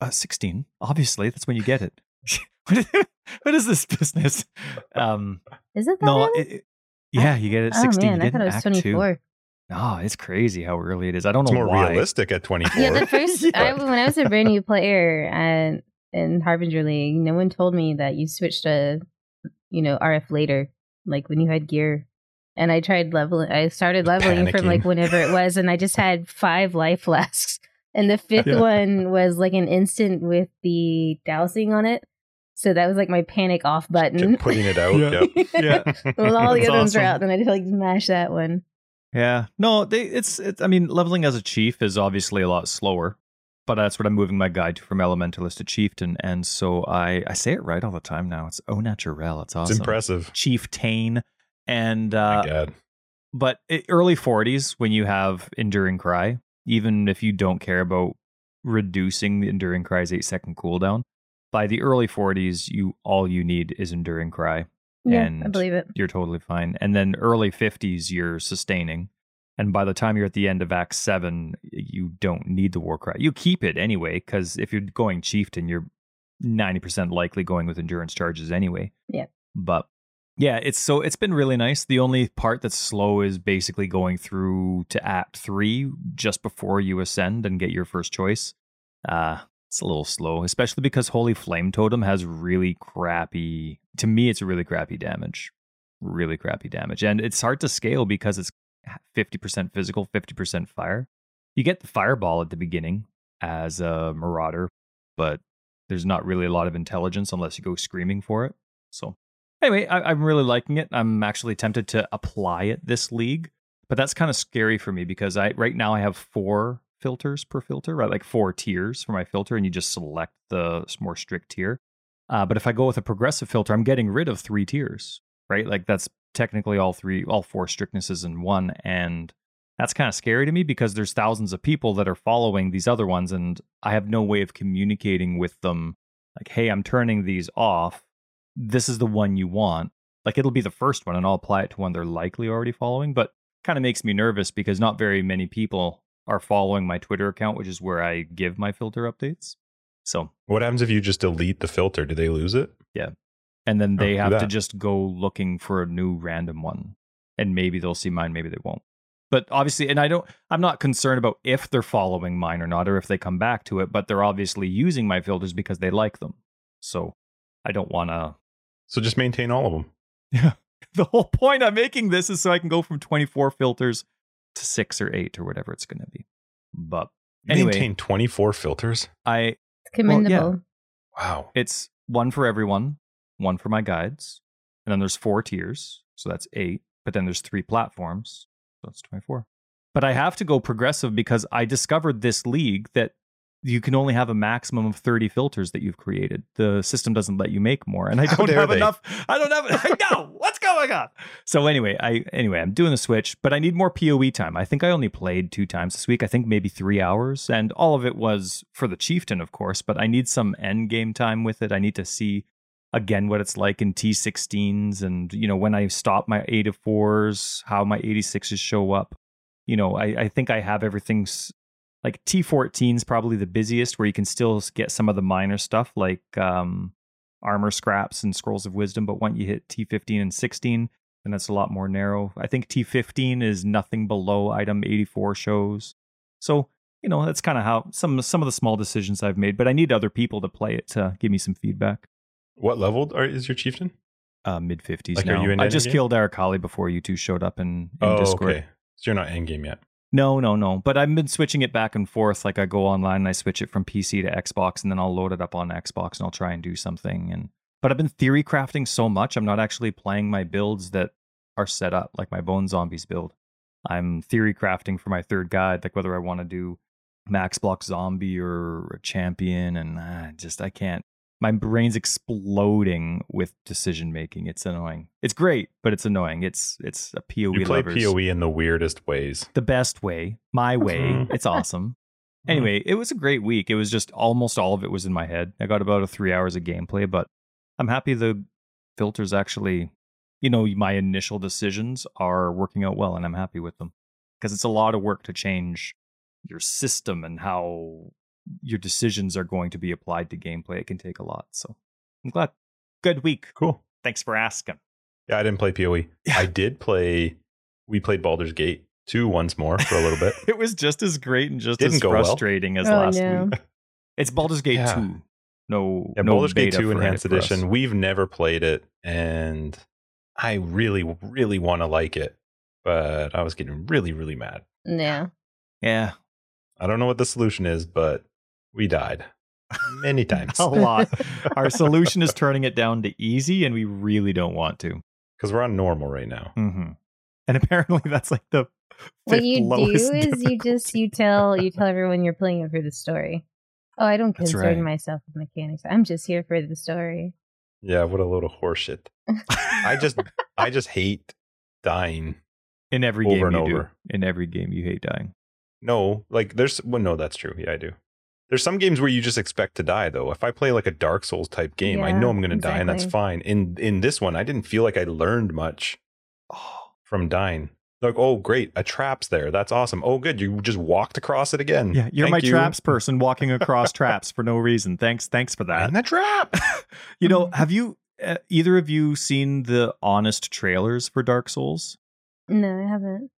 Speaker 2: Uh, 16, obviously, that's when you get it. what is this business? Um,
Speaker 3: Is it that
Speaker 2: no,
Speaker 3: early?
Speaker 2: it, it- yeah, you get it at
Speaker 3: oh
Speaker 2: 16.
Speaker 3: man,
Speaker 2: you
Speaker 3: I
Speaker 2: did
Speaker 3: thought it was
Speaker 2: Act
Speaker 3: twenty
Speaker 2: Two.
Speaker 3: Four.
Speaker 2: No, it's crazy how early it is. I don't
Speaker 1: It's
Speaker 2: know
Speaker 1: more
Speaker 2: why.
Speaker 1: realistic at 24.
Speaker 3: Yeah, the first
Speaker 2: Yeah.
Speaker 3: I, when I was a brand new player and in Harbinger League, no one told me that you switched to, you know, RF later, like when you had gear. And I tried leveling. I started
Speaker 1: Just
Speaker 3: leveling from like whenever it was, and I just had five life flasks. And the fifth
Speaker 1: Yeah.
Speaker 3: one was like an instant with the dousing on it. So that was like my panic off button.
Speaker 1: Kept putting it out.
Speaker 2: Yeah.
Speaker 1: Yep.
Speaker 2: Yeah.
Speaker 3: well, all the
Speaker 2: That's
Speaker 3: other ones are
Speaker 2: awesome.
Speaker 3: out, then I just like smash that one.
Speaker 2: Yeah. No, they it's it's I mean, leveling as a chief is obviously a lot slower, but that's what I'm moving my guide to from elementalist to chieftain. And so I I say it right all the time now. It's au naturel. It's awesome.
Speaker 1: It's impressive.
Speaker 2: Chieftain. And
Speaker 1: My
Speaker 2: uh
Speaker 1: God.
Speaker 2: but it, early 40s when you have enduring cry, even if you don't care about reducing the enduring cry's 8 second cooldown, by the early 40s you all you need is enduring cry
Speaker 3: Yeah, I believe it.
Speaker 2: you're totally fine. And then early 50s, you're sustaining. And by the time you're at the end of Act 7, you don't need the war cry. You keep it anyway, because if you're going chieftain, you're 90% likely going with endurance charges anyway.
Speaker 3: Yeah.
Speaker 2: But yeah, it's so it's been really nice. The only part that's slow is basically going through to Act 3 just before you ascend and get your first choice. Uh it's a little slow, especially because Holy Flame Totem has really crappy. To me, it's really crappy damage, really crappy damage, and it's hard to scale because it's fifty percent physical, fifty percent fire. You get the fireball at the beginning as a marauder, but there's not really a lot of intelligence unless you go screaming for it. So anyway, I, I'm really liking it. I'm actually tempted to apply it this league, but that's kind of scary for me because I right now I have four filters per filter, right? Like four tiers for my filter, and you just select the more strict tier. Uh, but if I go with a progressive filter, I'm getting rid of three tiers, right? Like that's technically all three, all four strictnesses in one, and that's kind of scary to me because there's thousands of people that are following these other ones, and I have no way of communicating with them. Like, hey, I'm turning these off. This is the one you want. Like, it'll be the first one, and I'll apply it to one they're likely already following. But kind of makes me nervous because not very many people are following my Twitter account, which is where I give my filter updates. So,
Speaker 1: What happens if you just delete the filter? Do they lose it? Yeah.
Speaker 2: And then
Speaker 1: Oh,
Speaker 2: they have to just go looking for a new random one. And maybe they'll see mine, maybe they won't. But obviously, and I don't, I'm not concerned about if they're following mine or not, or if they come back to it, but they're obviously using my filters because they like them. So I don't want to.
Speaker 1: So just maintain all of them.
Speaker 2: Yeah. The whole point I'm making this is so I can go from 24 filters to six or eight or whatever it's going to be. But
Speaker 1: You
Speaker 2: Anyway.
Speaker 1: maintain 24 filters.
Speaker 2: I
Speaker 3: It's commendable.
Speaker 1: Wow.
Speaker 2: it's one for everyone, one for my guides, and then there's four tiers, so that's eight. But then there's three platforms, so that's twenty four. But I have to go progressive because I discovered this league that you can only have a maximum of 30 filters that you've created. The system doesn't let you make more. And I don't have
Speaker 1: they?
Speaker 2: enough. I don't have I know. What's going on? So anyway, I anyway, I'm doing the switch, but I need more PoE time. I think I only played two times this week. I think maybe three hours. And all of it was for the chieftain, of course, but I need some end game time with it. I need to see again what it's like in T16s and you know when I stop my 8 of 4s, how my 86s show up. You know, I, I think I have everything like T14 is probably the busiest where you can still get some of the minor stuff like um, armor scraps and scrolls of wisdom. But once you hit T15 and 16, then that's a lot more narrow. I think T15 is nothing below item 84 shows. So, you know, that's kind of how some some of the small decisions I've made, but I need other people to play it to give me some feedback.
Speaker 1: What level are, is your chieftain?
Speaker 2: Uh, mid 50s
Speaker 1: Like,
Speaker 2: now.
Speaker 1: you in
Speaker 2: I just killed Arakaali before you two showed up in, in
Speaker 1: oh,
Speaker 2: Discord.
Speaker 1: okay. So you're not endgame yet.
Speaker 2: No, no, no. But I've been switching it back and forth. Like I go online and I switch it from PC to Xbox, and then I'll load it up on Xbox and I'll try and do something. And but I've been theory crafting so much, I'm not actually playing my builds that are set up, like my Bone Zombies build. I'm theory crafting for my third guide, like whether I want to do Max Block Zombie or a Champion, and uh, just I can't. My brain's exploding with decision making. It's annoying. It's great, but it's annoying. It's it's a POE
Speaker 1: You play
Speaker 2: lovers
Speaker 1: PoE in the weirdest ways.
Speaker 2: the best way, my way. It's awesome. Anyway, mm-hmm. it was a great week. It was just almost all of it was in my head. I got about a three hours of gameplay, but I'm happy the filters actually, you know, my initial decisions are working out well and I'm happy with them because it's a lot of work to change your system and how your decisions are going to be applied to gameplay. It can take a lot. So I'm glad. Good week.
Speaker 1: Cool.
Speaker 2: Thanks for asking.
Speaker 1: Yeah, I didn't play PoE.
Speaker 2: Yeah.
Speaker 1: I did play. We played Baldur's Gate 2 once more for a little bit.
Speaker 2: It was just as great and just
Speaker 1: Didn't
Speaker 2: as
Speaker 1: go well.
Speaker 2: frustrating as
Speaker 3: Oh,
Speaker 2: last
Speaker 3: no.
Speaker 2: week. It's Baldur's Gate
Speaker 1: Yeah.
Speaker 2: 2. No,
Speaker 1: Yeah,
Speaker 2: no
Speaker 1: Baldur's Gate 2 Enhanced
Speaker 2: it us.
Speaker 1: Edition. We've never played it, and I really, really want to like it, but I was getting really, really mad.
Speaker 3: Yeah.
Speaker 2: Yeah,
Speaker 1: I don't know what the solution is, but we died many times
Speaker 2: a lot. Our solution is turning it down to easy, and we really don't want to.
Speaker 1: because we're on normal right now.
Speaker 2: hmm And apparently, that's like the
Speaker 3: What you do
Speaker 2: lowest
Speaker 3: is you just you tell you tell everyone you're playing it for the story. Oh, I don't concern
Speaker 2: right.
Speaker 3: myself with mechanics. I'm just here for the story.
Speaker 1: Yeah, what a load of horseshit. I just, I just hate dying.
Speaker 2: in every
Speaker 1: over
Speaker 2: game
Speaker 1: and
Speaker 2: you do.
Speaker 1: over.
Speaker 2: In every game, you hate dying.
Speaker 1: No, like there's well, no, that's true. Yeah, I do. There's some games where you just expect to die though. If I play like a Dark Souls type game, I know I'm gonna die and that's fine. In in this one, I didn't feel like I learned much from dying. Like, oh great, a trap's there. That's awesome. Oh good, you just walked across it again.
Speaker 2: Yeah, you're
Speaker 1: Thank
Speaker 2: my
Speaker 1: you.
Speaker 2: traps person walking across traps for no reason. Thanks, thanks for that.
Speaker 1: And the trap.
Speaker 2: you know, have you uh, either of you seen the honest trailers for Dark Souls?
Speaker 3: No, I haven't.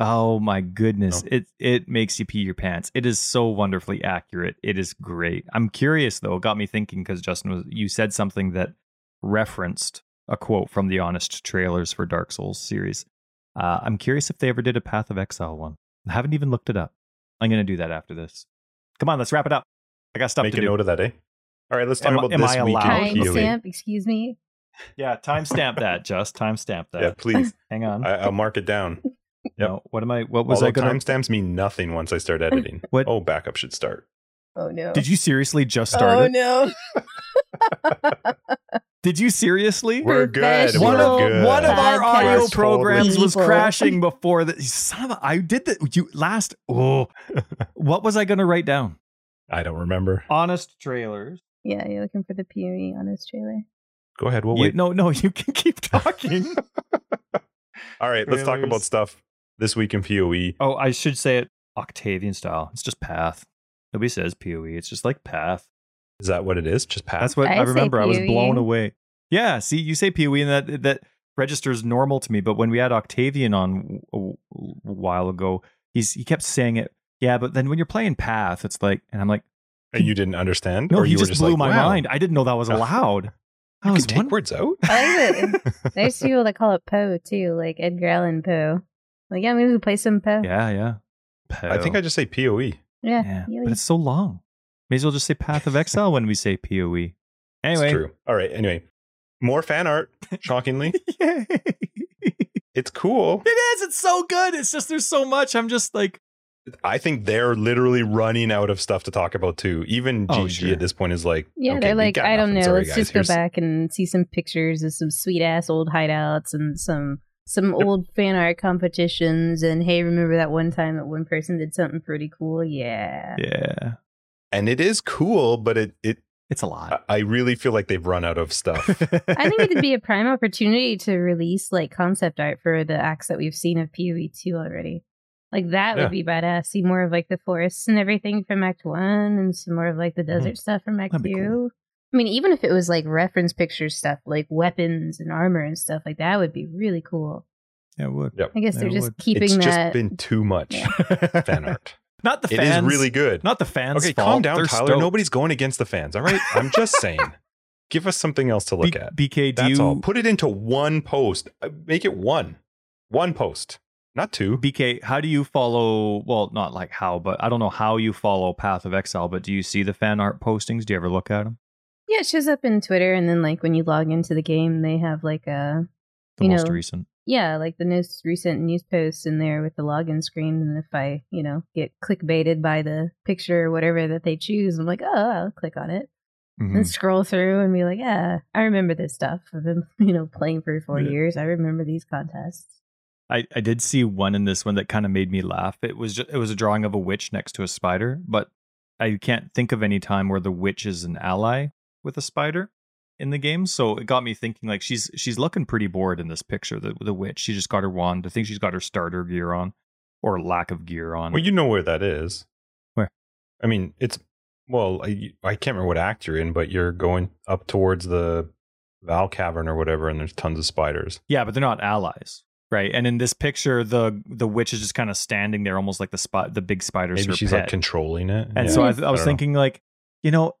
Speaker 2: Oh my goodness.
Speaker 1: No.
Speaker 2: It it makes you pee your pants. It is so wonderfully accurate. It is great. I'm curious though, it got me thinking because Justin was you said something that referenced a quote from the honest trailers for Dark Souls series. Uh, I'm curious if they ever did a Path of Exile one. I haven't even looked it up. I'm gonna do that after this. Come on, let's wrap it up. I got stuff to
Speaker 1: Make
Speaker 2: to
Speaker 1: a note of that, eh? All right, let's talk
Speaker 2: Am-
Speaker 1: about
Speaker 2: am
Speaker 1: this
Speaker 2: I
Speaker 1: week
Speaker 2: allowed?
Speaker 3: Time
Speaker 1: in PoE.
Speaker 3: stamp, excuse me.
Speaker 2: Yeah, timestamp that, just timestamp that.
Speaker 1: Yeah, please.
Speaker 2: Hang on.
Speaker 1: I, I'll mark it down.
Speaker 2: No, what am I? What was
Speaker 1: Although
Speaker 2: I gonna?
Speaker 1: timestamps mean nothing once I start editing.
Speaker 2: What-
Speaker 1: Oh, backup should start.
Speaker 3: Oh no.
Speaker 2: Did you seriously just start
Speaker 3: oh
Speaker 2: it?
Speaker 3: no.
Speaker 2: Did you seriously?
Speaker 1: We're good.
Speaker 2: One
Speaker 1: We're
Speaker 2: of
Speaker 1: good.
Speaker 2: one of our
Speaker 3: Podcast
Speaker 2: audio
Speaker 1: totally
Speaker 2: programs was
Speaker 3: people.
Speaker 2: crashing before the son of a, I did that you last oh what was I gonna write down?
Speaker 1: I don't remember.
Speaker 2: Honest trailers.
Speaker 3: Yeah, you're looking for the PoE on this trailer.
Speaker 1: Go ahead. We'll
Speaker 2: You-
Speaker 1: wait.
Speaker 2: no, no, you can keep talking.
Speaker 1: All right, let's talk about stuff this week in PoE.
Speaker 2: oh, I should say it Octavian style. It's just path. Nobody says PoE. It's just like path.
Speaker 1: Is that what it is? Just Path?
Speaker 2: That's what I,
Speaker 3: I
Speaker 2: remember. I was blown away. Yeah, see, you say PoE and that that registers normal to me, but when we had Octavian on a, a while ago, he's he kept saying it. Yeah, but then when you're playing Path, it's like, and I'm like,
Speaker 1: And you didn't understand?
Speaker 2: no,
Speaker 1: or
Speaker 2: he
Speaker 1: you were
Speaker 2: just blew
Speaker 1: like,
Speaker 2: my
Speaker 1: wow,
Speaker 2: mind. I didn't know that was allowed. I
Speaker 1: You
Speaker 2: was
Speaker 1: can take
Speaker 2: wondering-
Speaker 1: words out.
Speaker 3: I like it. There's people that call it Poe too, like Edgar Allan Poe. Like, yeah, maybe we gonna play some Poe.
Speaker 2: Yeah, yeah.
Speaker 1: I think I just say PoE.
Speaker 3: Yeah,
Speaker 2: Yeah,
Speaker 3: PoE.
Speaker 2: but it's so long. May as well just say Path of Exile when we say PoE. Anyway,
Speaker 1: It's true. All right. Anyway, more fan art. Shockingly,
Speaker 2: Yay.
Speaker 1: it's cool.
Speaker 2: It is. It's so good. It's just there's so much. I'm just like,
Speaker 1: I think they're literally running out of stuff to talk about too. Even
Speaker 2: Oh,
Speaker 1: GG
Speaker 2: sure.
Speaker 1: at this point is like,
Speaker 3: Yeah,
Speaker 1: okay,
Speaker 3: they're like,
Speaker 1: got
Speaker 3: I don't know.
Speaker 1: Sorry,
Speaker 3: Let's
Speaker 1: guys.
Speaker 3: just go back and see some pictures of some sweet ass old hideouts and some some old fan art competitions. And hey, remember that one time that one person did something pretty cool? Yeah.
Speaker 2: yeah,
Speaker 1: And it is cool, but it it
Speaker 2: it's a lot.
Speaker 1: I- I really feel like they've run out of stuff.
Speaker 3: I think it would be a prime opportunity to release like concept art for the acts that we've seen of PoE two already. Like that
Speaker 1: Yeah.
Speaker 3: would be badass. See more of like the forests and everything from Act One, and some more of like the mm-hmm. desert stuff from Act
Speaker 2: That'd be
Speaker 3: Two.
Speaker 2: cool.
Speaker 3: I mean, even if it was like reference picture stuff, like weapons and armor and stuff, like that would be really cool.
Speaker 2: yeah, it would.
Speaker 1: Yep.
Speaker 3: I guess
Speaker 2: Yeah,
Speaker 3: they're
Speaker 2: it
Speaker 3: just
Speaker 2: would.
Speaker 3: keeping
Speaker 1: it's
Speaker 3: that.
Speaker 1: just been too much
Speaker 3: Yeah.
Speaker 1: fan art.
Speaker 2: Not the
Speaker 1: It is
Speaker 2: fans.
Speaker 1: really good.
Speaker 2: Not the fans.
Speaker 1: okay,
Speaker 2: fault.
Speaker 1: calm down,
Speaker 2: They're
Speaker 1: Tyler.
Speaker 2: stoked.
Speaker 1: Nobody's going against the fans. All right, I'm just saying. Give us something else to look
Speaker 2: B-
Speaker 1: at.
Speaker 2: BK, do
Speaker 1: That's
Speaker 2: you
Speaker 1: all. Put it into one post. Uh, Make it one, one post, not two.
Speaker 2: BK, how do you follow? Well, not like how, but I don't know how you follow Path of Exile. But do you see the fan art postings? Do you ever look at them?
Speaker 3: Yeah, it shows up in Twitter, and then like when you log into the game, they have like a
Speaker 2: The
Speaker 3: You
Speaker 2: most
Speaker 3: know,
Speaker 2: recent.
Speaker 3: yeah, like the most recent news posts in there with the login screen. And if I, you know, get clickbaited by the picture or whatever that they choose, I'm like, oh, I'll click on it
Speaker 2: Mhm.
Speaker 3: and scroll through and be like, yeah, I remember this stuff. I've been, you know, playing for four
Speaker 2: Yeah.
Speaker 3: years. I remember these contests.
Speaker 2: I, I did see one in this one that kind of made me laugh. It was just, it was a drawing of a witch next to a spider, but I can't think of any time where the witch is an ally with a spider in the game. So it got me thinking like she's she's looking pretty bored in this picture. The the witch, she just got her wand. I think she's got her starter gear on, or lack of gear on.
Speaker 1: Well, you know where that is.
Speaker 2: Where?
Speaker 1: I mean, it's well, I, I can't remember what act you're in, but you're going up towards the Val Cavern or whatever, and there's tons of spiders.
Speaker 2: Yeah, but they're not allies, right? And in this picture, the the witch is just kind of standing there, almost like the spot, the big spider's
Speaker 1: Maybe she's
Speaker 2: pet.
Speaker 1: like controlling it.
Speaker 2: And
Speaker 1: Yeah.
Speaker 2: so I. I was
Speaker 1: know.
Speaker 2: thinking, like, you know,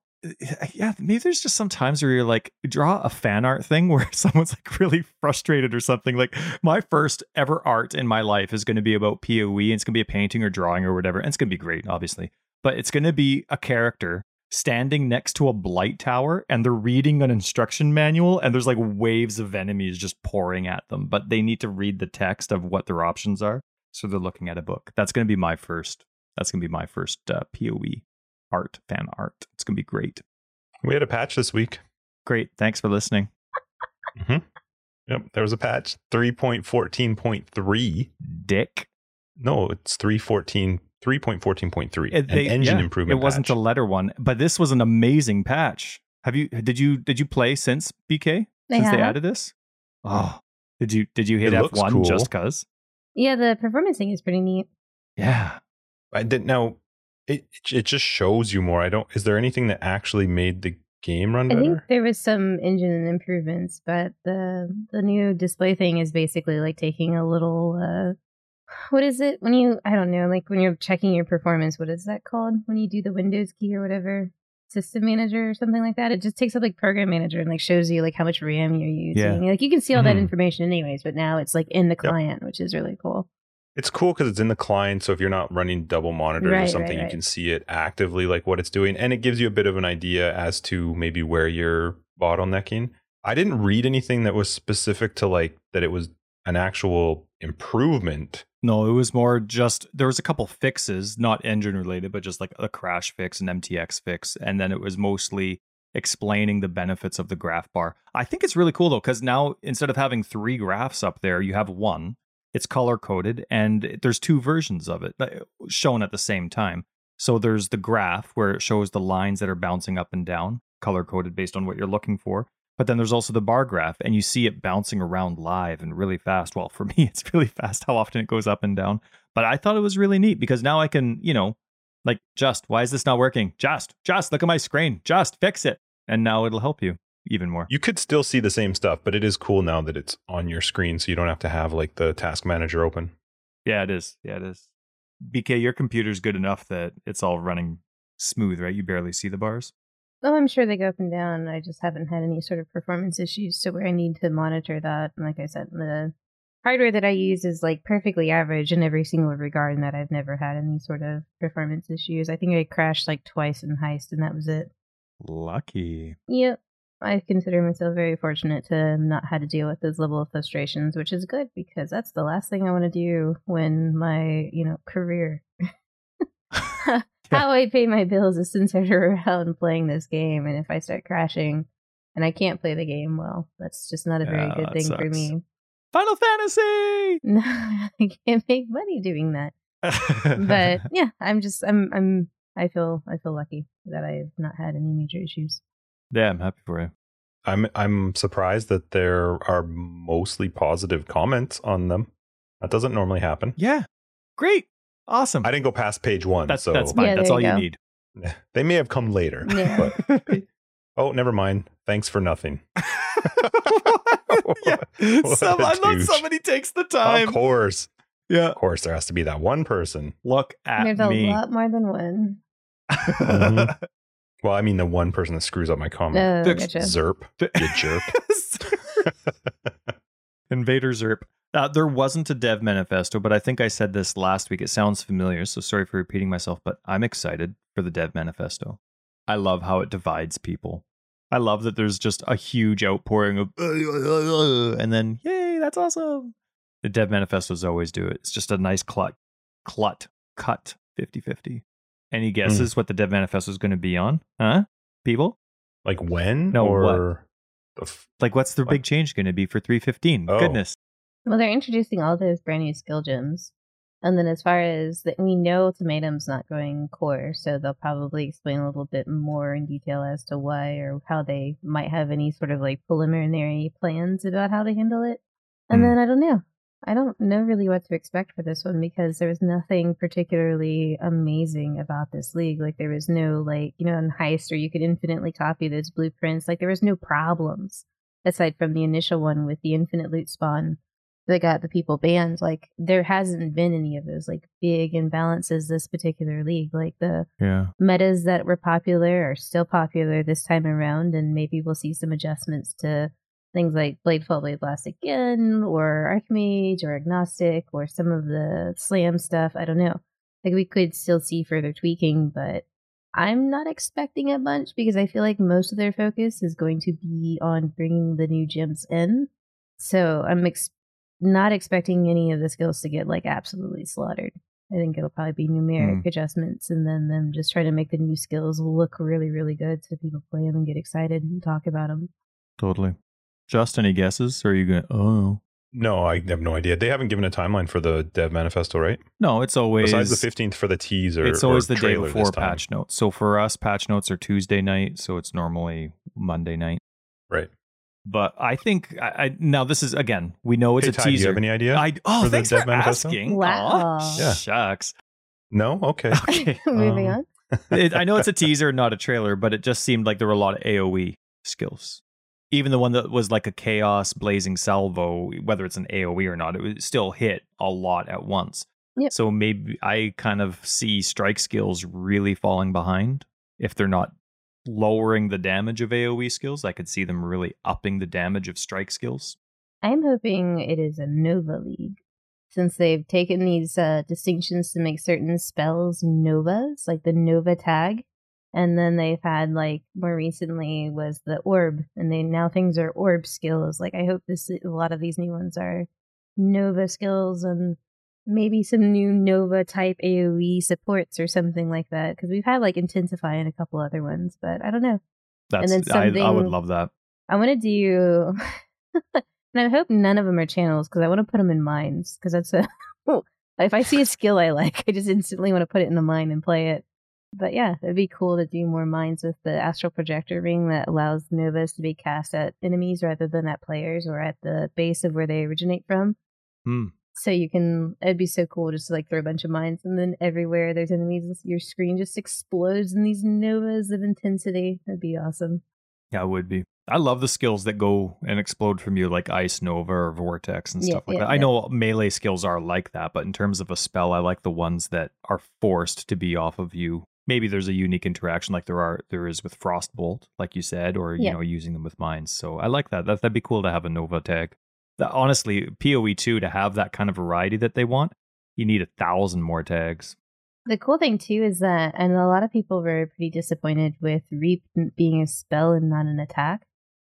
Speaker 2: yeah, maybe there's just some times where you're like, draw a fan art thing where someone's like really frustrated or something. Like, my first ever art in my life is going to be about PoE, and it's going to be a painting or drawing or whatever. And it's going to be great, obviously, but it's going to be a character standing next to a blight tower and they're reading an instruction manual and there's like waves of enemies just pouring at them but they need to read the text of what their options are so they're looking at a book that's going to be my first that's going to be my first uh, poe art fan art it's going to be great
Speaker 1: we had a patch this week.
Speaker 2: great thanks for listening mm-hmm.
Speaker 1: Yep, there was a patch 3.14.3.
Speaker 2: dick
Speaker 1: No, it's 314 3.14.3.
Speaker 2: It-
Speaker 1: uh,
Speaker 2: An
Speaker 1: engine
Speaker 2: yeah,
Speaker 1: improvement.
Speaker 2: it wasn't
Speaker 1: patch.
Speaker 2: the letter one but this was an amazing patch have you did you did you play since bk
Speaker 3: They
Speaker 2: since they added this oh did you did you hit
Speaker 1: It
Speaker 2: f1
Speaker 1: cool.
Speaker 2: just cuz
Speaker 3: Yeah, the performance thing is pretty neat.
Speaker 2: yeah
Speaker 1: I did now. It it just shows you more. I don't. Is there anything that actually made the game run
Speaker 3: I
Speaker 1: better?
Speaker 3: think there was some engine improvements, but the the new display thing is basically like taking a little uh what is it when you I don't know, like when you're checking your performance, what is that called? When you do the Windows key or whatever? System manager or something like that. It just takes up like program manager and like shows you like how much RAM you're using.
Speaker 2: Yeah.
Speaker 3: Like you can see all that
Speaker 1: Mhm.
Speaker 3: information anyways, but now it's like in the client, which is really cool.
Speaker 1: It's cool because it's in the client. So if you're not running double monitors
Speaker 3: Right,
Speaker 1: or
Speaker 3: right,
Speaker 1: something, you can see it actively, like what it's doing, and it gives you a bit of an idea as to maybe where you're bottlenecking. I didn't read anything that was specific to like that it was an actual improvement.
Speaker 2: No, it was more just there was a couple fixes, not engine related, but just like a crash fix, an MTX fix, and then it was mostly explaining the benefits of the graph bar. I think it's really cool though cuz now instead of having 3 graphs up there, you have one. It's color coded and there's two versions of it uh, shown at the same time. So there's the graph where it shows the lines that are bouncing up and down, color coded based on what you're looking for. But then there's also the bar graph, and you see it bouncing around live and really fast. Well, for me, it's really fast how often it goes up and down. But I thought it was really neat because now I can, you know, like, just, why is this not working? Just, just look at my screen. Just fix it. And now it'll help you even more.
Speaker 1: You could still see the same stuff, but it is cool now that it's on your screen, so you don't have to have like the task manager open.
Speaker 2: Yeah, it is. Yeah, it is. BK, your computer's good enough that it's all running smooth, right? You barely see the bars.
Speaker 3: Oh, I'm sure they go up and down. I just haven't had any sort of performance issues to where I need to monitor that. And like I said, the hardware that I use is like perfectly average in every single regard, and that I've never had any sort of performance issues. I think I crashed like twice in Heist, and that was it.
Speaker 2: Lucky.
Speaker 3: Yep. I consider myself very fortunate to not had to deal with those level of frustrations, which is good because that's the last thing I want to do when my, you know, career how I pay my bills is centered around playing this game. And if I start crashing and I can't play the game, well, that's just not a very
Speaker 2: Yeah,
Speaker 3: good thing for me.
Speaker 2: Final Fantasy.
Speaker 3: No, I can't make money doing that. But yeah, I'm just I'm I'm I feel I feel lucky that I've not had any major issues.
Speaker 2: Yeah, I'm happy for you.
Speaker 1: I'm I'm surprised that there are mostly positive comments on them. That doesn't normally happen.
Speaker 2: Yeah, great, awesome.
Speaker 1: I didn't go past page one,
Speaker 2: that's
Speaker 1: so
Speaker 2: that's fine.
Speaker 3: Yeah,
Speaker 2: that's all
Speaker 3: you
Speaker 2: you need.
Speaker 1: they may have come later.
Speaker 3: Yeah.
Speaker 1: But oh, never mind. Thanks for nothing.
Speaker 2: yeah,
Speaker 1: What
Speaker 2: some,
Speaker 1: a
Speaker 2: I love somebody takes the time.
Speaker 1: Of course,
Speaker 2: Yeah,
Speaker 1: of course, there has to be that one person.
Speaker 2: look at
Speaker 3: There's a
Speaker 2: me.
Speaker 3: lot more than one.
Speaker 1: Mhm. Well, I mean the one person that screws up my comment.
Speaker 3: No,
Speaker 2: The-
Speaker 3: gotcha.
Speaker 1: Zerp, you jerk.
Speaker 2: Invader Zerp. Uh, there wasn't a dev manifesto, but I think I said this last week. It sounds familiar, so sorry for repeating myself, but I'm excited for the dev manifesto. I love how it divides people. I love that there's just a huge outpouring of, and then, yay, that's awesome. The dev manifestos always do it. It's just a nice clut, clut, cut 50 50. Any guesses what the dev manifesto is going to be on? Huh? People?
Speaker 1: like when?
Speaker 2: No,
Speaker 1: or the f-
Speaker 2: Like, what's the
Speaker 1: What?
Speaker 2: big change going to be for 315?
Speaker 1: Oh.
Speaker 2: Goodness.
Speaker 3: Well, they're introducing all those brand new skill gems. And then as far as that, we know Ultimatum's not going core, so they'll probably explain a little bit more in detail as to why or how they might have any sort of like preliminary plans about how to handle it. And
Speaker 1: Hmm.
Speaker 3: then I don't know. I don't know really what to expect for this one because there was nothing particularly amazing about this league. Like there was no like, you know, in Heist or you could infinitely copy those blueprints. Like there was no problems aside from the initial one with the infinite loot spawn that got the people banned. Like there hasn't been any of those like big imbalances this particular league. Like the
Speaker 2: Yeah.
Speaker 3: metas that were popular are still popular this time around, and maybe we'll see some adjustments to things like Blade Fall Blade Blast again, or Archmage, or Agnostic, or some of the Slam stuff. I don't know. Like we could still see further tweaking, but I'm not expecting a bunch because I feel like most of their focus is going to be on bringing the new gems in. So I'm ex- not expecting any of the skills to get like absolutely slaughtered. I think it'll probably be numeric
Speaker 2: Hmm.
Speaker 3: adjustments and then them just trying to make the new skills look really, really good so people play them and get excited and talk about them.
Speaker 2: Totally. Just any guesses? Or are you going oh.
Speaker 1: no, I have no idea. They haven't given a timeline for the dev manifesto, right?
Speaker 2: No, it's always.
Speaker 1: Besides the fifteenth for the teaser.
Speaker 2: it's always
Speaker 1: or
Speaker 2: the day before patch notes. So for us, patch notes are Tuesday night. So it's normally Monday night.
Speaker 1: Right.
Speaker 2: But I think, I, I now this is, again, we know it's
Speaker 1: Hey,
Speaker 2: a
Speaker 1: Ty, do you
Speaker 2: teaser.
Speaker 1: have any idea?
Speaker 2: I, oh,
Speaker 1: for the
Speaker 2: thanks
Speaker 1: dev
Speaker 2: for
Speaker 1: manifesto?
Speaker 2: asking.
Speaker 3: Wow.
Speaker 2: Aw,
Speaker 1: Yeah.
Speaker 2: Shucks.
Speaker 1: no. Okay.
Speaker 2: Okay.
Speaker 3: Moving
Speaker 2: um,
Speaker 3: on.
Speaker 2: it, I know it's a teaser, not a trailer, but it just seemed like there were a lot of AoE skills. Even the one that was like a chaos blazing salvo, whether it's an AoE or not, it was still hit a lot at once.
Speaker 3: Yep.
Speaker 2: So maybe I kind of see strike skills really falling behind if they're not lowering the damage of AoE skills. I could see them really upping the damage of strike skills.
Speaker 3: I'm hoping it is a Nova League. Since they've taken these uh, distinctions to make certain spells Novas, like the Nova tag, and then they've had like more recently was the Orb, and they now things are Orb skills. Like I hope this a lot of these new ones are Nova skills and maybe some new Nova type AOE supports or something like that. Because we've had like Intensify and a couple other ones, but I don't know.
Speaker 2: That's
Speaker 3: then
Speaker 2: I, I would love that.
Speaker 3: I want to do, and I hope none of them are channels because I want to put them in mines because that's a. if I see a skill I like, I just instantly want to put it in the mine and play it. But yeah, it'd be cool to do more mines with the astral projector ring that allows novas to be cast at enemies rather than at players or at the base of where they originate from.
Speaker 2: Hmm.
Speaker 3: So you can, it'd be so cool just to like throw a bunch of mines and then everywhere there's enemies, your screen just explodes in these novas of intensity. That'd be awesome.
Speaker 2: Yeah, it would be. I love the skills that go and explode from you, like Ice Nova or Vortex and
Speaker 3: Yeah,
Speaker 2: stuff like
Speaker 3: yeah,
Speaker 2: that. I
Speaker 3: yeah.
Speaker 2: know melee skills are like that, but in terms of a spell, I like the ones that are forced to be off of you. Maybe there's a unique interaction like there are there is with Frostbolt, like you said, or you know, using them with mines. So I like that. that that'd be cool to have a Nova tag. the, honestly, PoE two to have that kind of variety that they want, you need a thousand more tags.
Speaker 3: The cool thing too is that, and a lot of people were pretty disappointed with Reap being a spell and not an attack.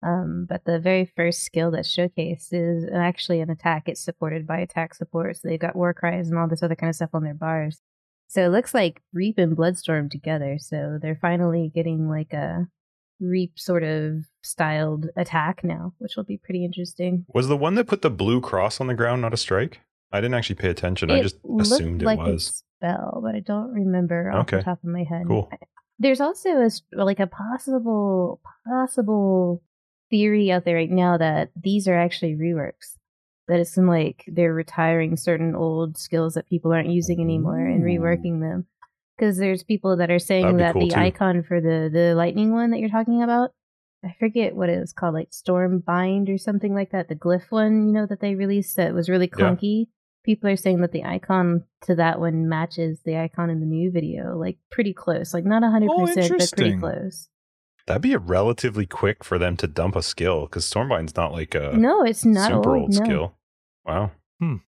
Speaker 3: Um, but the very first skill that's showcased is actually an attack. It's supported by attack support, so they've got war cries and all this other kind of stuff on their bars. So it looks like Reap and Bloodstorm together. So they're finally getting like a Reap sort of styled attack now, which will be pretty interesting.
Speaker 1: Was the one that put the blue cross on the ground not a strike? I didn't actually pay attention.
Speaker 3: It
Speaker 1: I just assumed it was.
Speaker 3: a spell, but I don't remember off
Speaker 1: Okay.
Speaker 3: the top of my head.
Speaker 1: Cool.
Speaker 3: There's also a like a possible possible theory out there right now that these are actually reworks. That it's some like they're retiring certain old skills that people aren't using anymore and reworking them. Because there's people that are saying that
Speaker 1: cool,
Speaker 3: the
Speaker 1: too.
Speaker 3: icon for the the lightning one that you're talking about, I forget what it was called, like Storm Bind or something like that. The glyph one, you know, that they released that was really
Speaker 1: Yeah.
Speaker 3: clunky. People are saying that the icon to that one matches the icon in the new video, like pretty close, like not 100% but pretty close.
Speaker 1: That'd be a relatively quick for them to dump a skill because Stormbind's not like a
Speaker 3: no, it's not
Speaker 1: super
Speaker 3: old,
Speaker 1: old
Speaker 3: no.
Speaker 1: skill. Wow.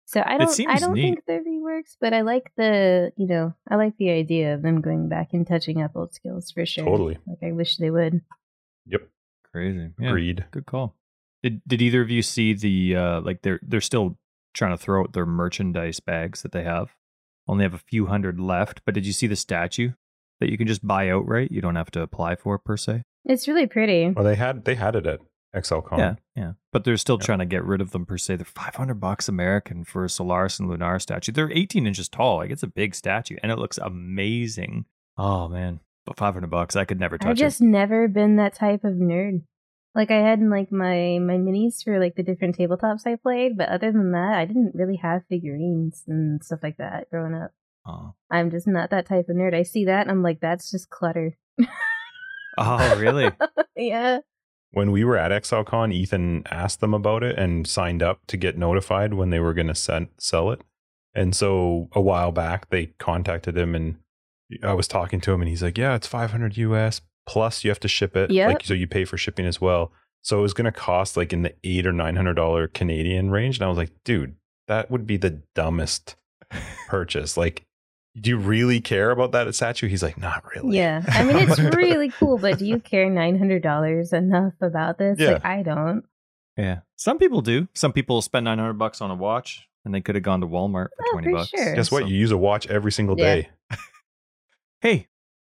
Speaker 3: So I don't, I don't
Speaker 2: neat.
Speaker 3: think they're reworks, but I like the, you know, I like the idea of them going back and touching up old skills for sure.
Speaker 1: Totally.
Speaker 3: Like I wish they would.
Speaker 1: Yep.
Speaker 2: Crazy. Yeah.
Speaker 1: Agreed.
Speaker 2: Good call. Did Did either of you see the uh like they're they're still trying to throw out their merchandise bags that they have? Only have a few hundred left, but did you see the statue that you can just buy outright? You don't have to apply for per se.
Speaker 3: It's really pretty.
Speaker 1: Well, they had they had it at ExileCon.
Speaker 2: Yeah, yeah. But they're still
Speaker 1: Yeah.
Speaker 2: trying to get rid of them per se. They're five hundred bucks American for a Solaris and Lunar statue. They're eighteen inches tall. Like it's a big statue, and it looks amazing. Oh man, but five hundred bucks, I could never touch
Speaker 3: I've just never been that type of nerd. Like I had like my my minis for like the different tabletops I played, but other than that, I didn't really have figurines and stuff like that growing up.
Speaker 2: It. Oh.
Speaker 3: I'm just not that type of nerd. I see that and I'm like, that's just clutter.
Speaker 2: oh, really?
Speaker 3: yeah.
Speaker 1: When we were at ExileCon, Ethan asked them about it and signed up to get notified when they were going to sell it. And so a while back, they contacted him and I was talking to him and he's like, Yeah, it's 500 US plus you have to ship it.
Speaker 3: Yep.
Speaker 1: Like, so you pay for shipping as well. So it was going to cost like in the eight or $900 Canadian range. And I was like, Dude, that would be the dumbest purchase. Like, do you really care about that statue? He's like, Not really.
Speaker 3: Yeah. I mean, it's really cool, but do you care $900 enough about this?
Speaker 1: Yeah.
Speaker 3: Like, I don't.
Speaker 2: Yeah. Some people do. Some people spend 900 bucks on a watch and they could have gone to Walmart for
Speaker 3: Oh,
Speaker 2: 20
Speaker 3: for
Speaker 2: bucks.
Speaker 3: sure.
Speaker 1: Guess what?
Speaker 2: So-
Speaker 1: You use a watch every single
Speaker 3: Yeah.
Speaker 1: day.
Speaker 2: hey,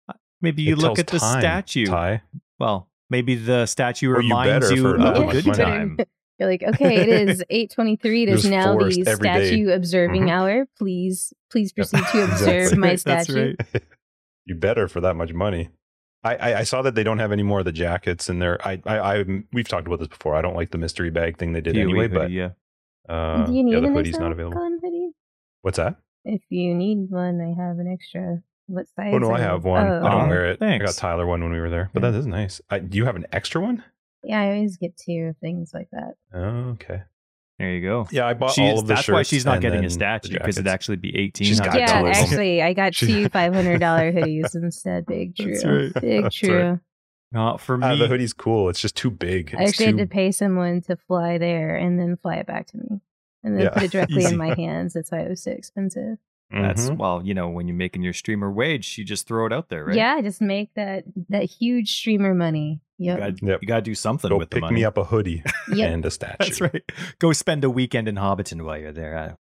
Speaker 2: uh, maybe you
Speaker 1: It
Speaker 2: look at the
Speaker 1: time,
Speaker 2: stu
Speaker 1: Ty.
Speaker 2: Well, maybe the statue
Speaker 1: Or
Speaker 2: reminds
Speaker 1: better
Speaker 2: you of a good time.
Speaker 3: You're like, okay, it is 823. It is now the
Speaker 1: forest every day.
Speaker 3: statue observing
Speaker 1: Mhm.
Speaker 3: hour. Please, please proceed to observe my
Speaker 2: right, that's
Speaker 3: statue.
Speaker 2: right.
Speaker 1: you better for that much money. I, I, I saw that they don't have any more of the jackets in there. I, I, I, we've talked about this before. I don't like the mystery bag thing they did
Speaker 2: PoE
Speaker 1: anyway,
Speaker 2: hoodie,
Speaker 1: but
Speaker 2: yeah.
Speaker 1: uh,
Speaker 3: Do you need
Speaker 1: yeah, the
Speaker 3: an
Speaker 1: hoodie's not available.
Speaker 3: hoodie?
Speaker 1: What's that?
Speaker 3: If you need one, I have an extra. What size?
Speaker 1: Oh no, I have one.
Speaker 3: Oh,
Speaker 1: I don't wear it. I got Tyler one when we were there, but
Speaker 2: Yeah.
Speaker 1: that is nice. I, do you have an extra one?
Speaker 3: Yeah, I always get two things like that.
Speaker 1: Oh, okay.
Speaker 2: There you go.
Speaker 1: Yeah, I bought
Speaker 2: She's-
Speaker 1: all of the
Speaker 2: that's why she's not getting a statue because it'd actually be 18
Speaker 1: She's
Speaker 2: not
Speaker 1: got
Speaker 3: yeah,
Speaker 1: two
Speaker 3: actually, I got two five hundred dollar hoodies instead. Big true,
Speaker 2: That's right.
Speaker 3: big
Speaker 1: That's
Speaker 3: true.
Speaker 1: right.
Speaker 2: Not for me.
Speaker 1: Uh, the hoodie's cool. It's just too big.
Speaker 3: I
Speaker 1: It's
Speaker 3: actually had to pay someone to fly there and then fly it back to me, and then
Speaker 1: Yeah.
Speaker 3: put it directly
Speaker 2: Easy.
Speaker 3: in my hands. That's why it was so expensive.
Speaker 2: That's
Speaker 1: Mhm.
Speaker 2: well, you know, when you're making your streamer wage, you just throw it out there, right?
Speaker 3: Yeah, just make that that huge streamer money.
Speaker 2: You
Speaker 3: Yep.
Speaker 2: got
Speaker 1: Yep.
Speaker 2: you got to do something
Speaker 1: Go
Speaker 2: with the
Speaker 1: pick
Speaker 2: money.
Speaker 1: me up a hoodie
Speaker 3: Yep.
Speaker 1: and a statue.
Speaker 2: That's right. Go spend a weekend in Hobbiton while you're there. Uh,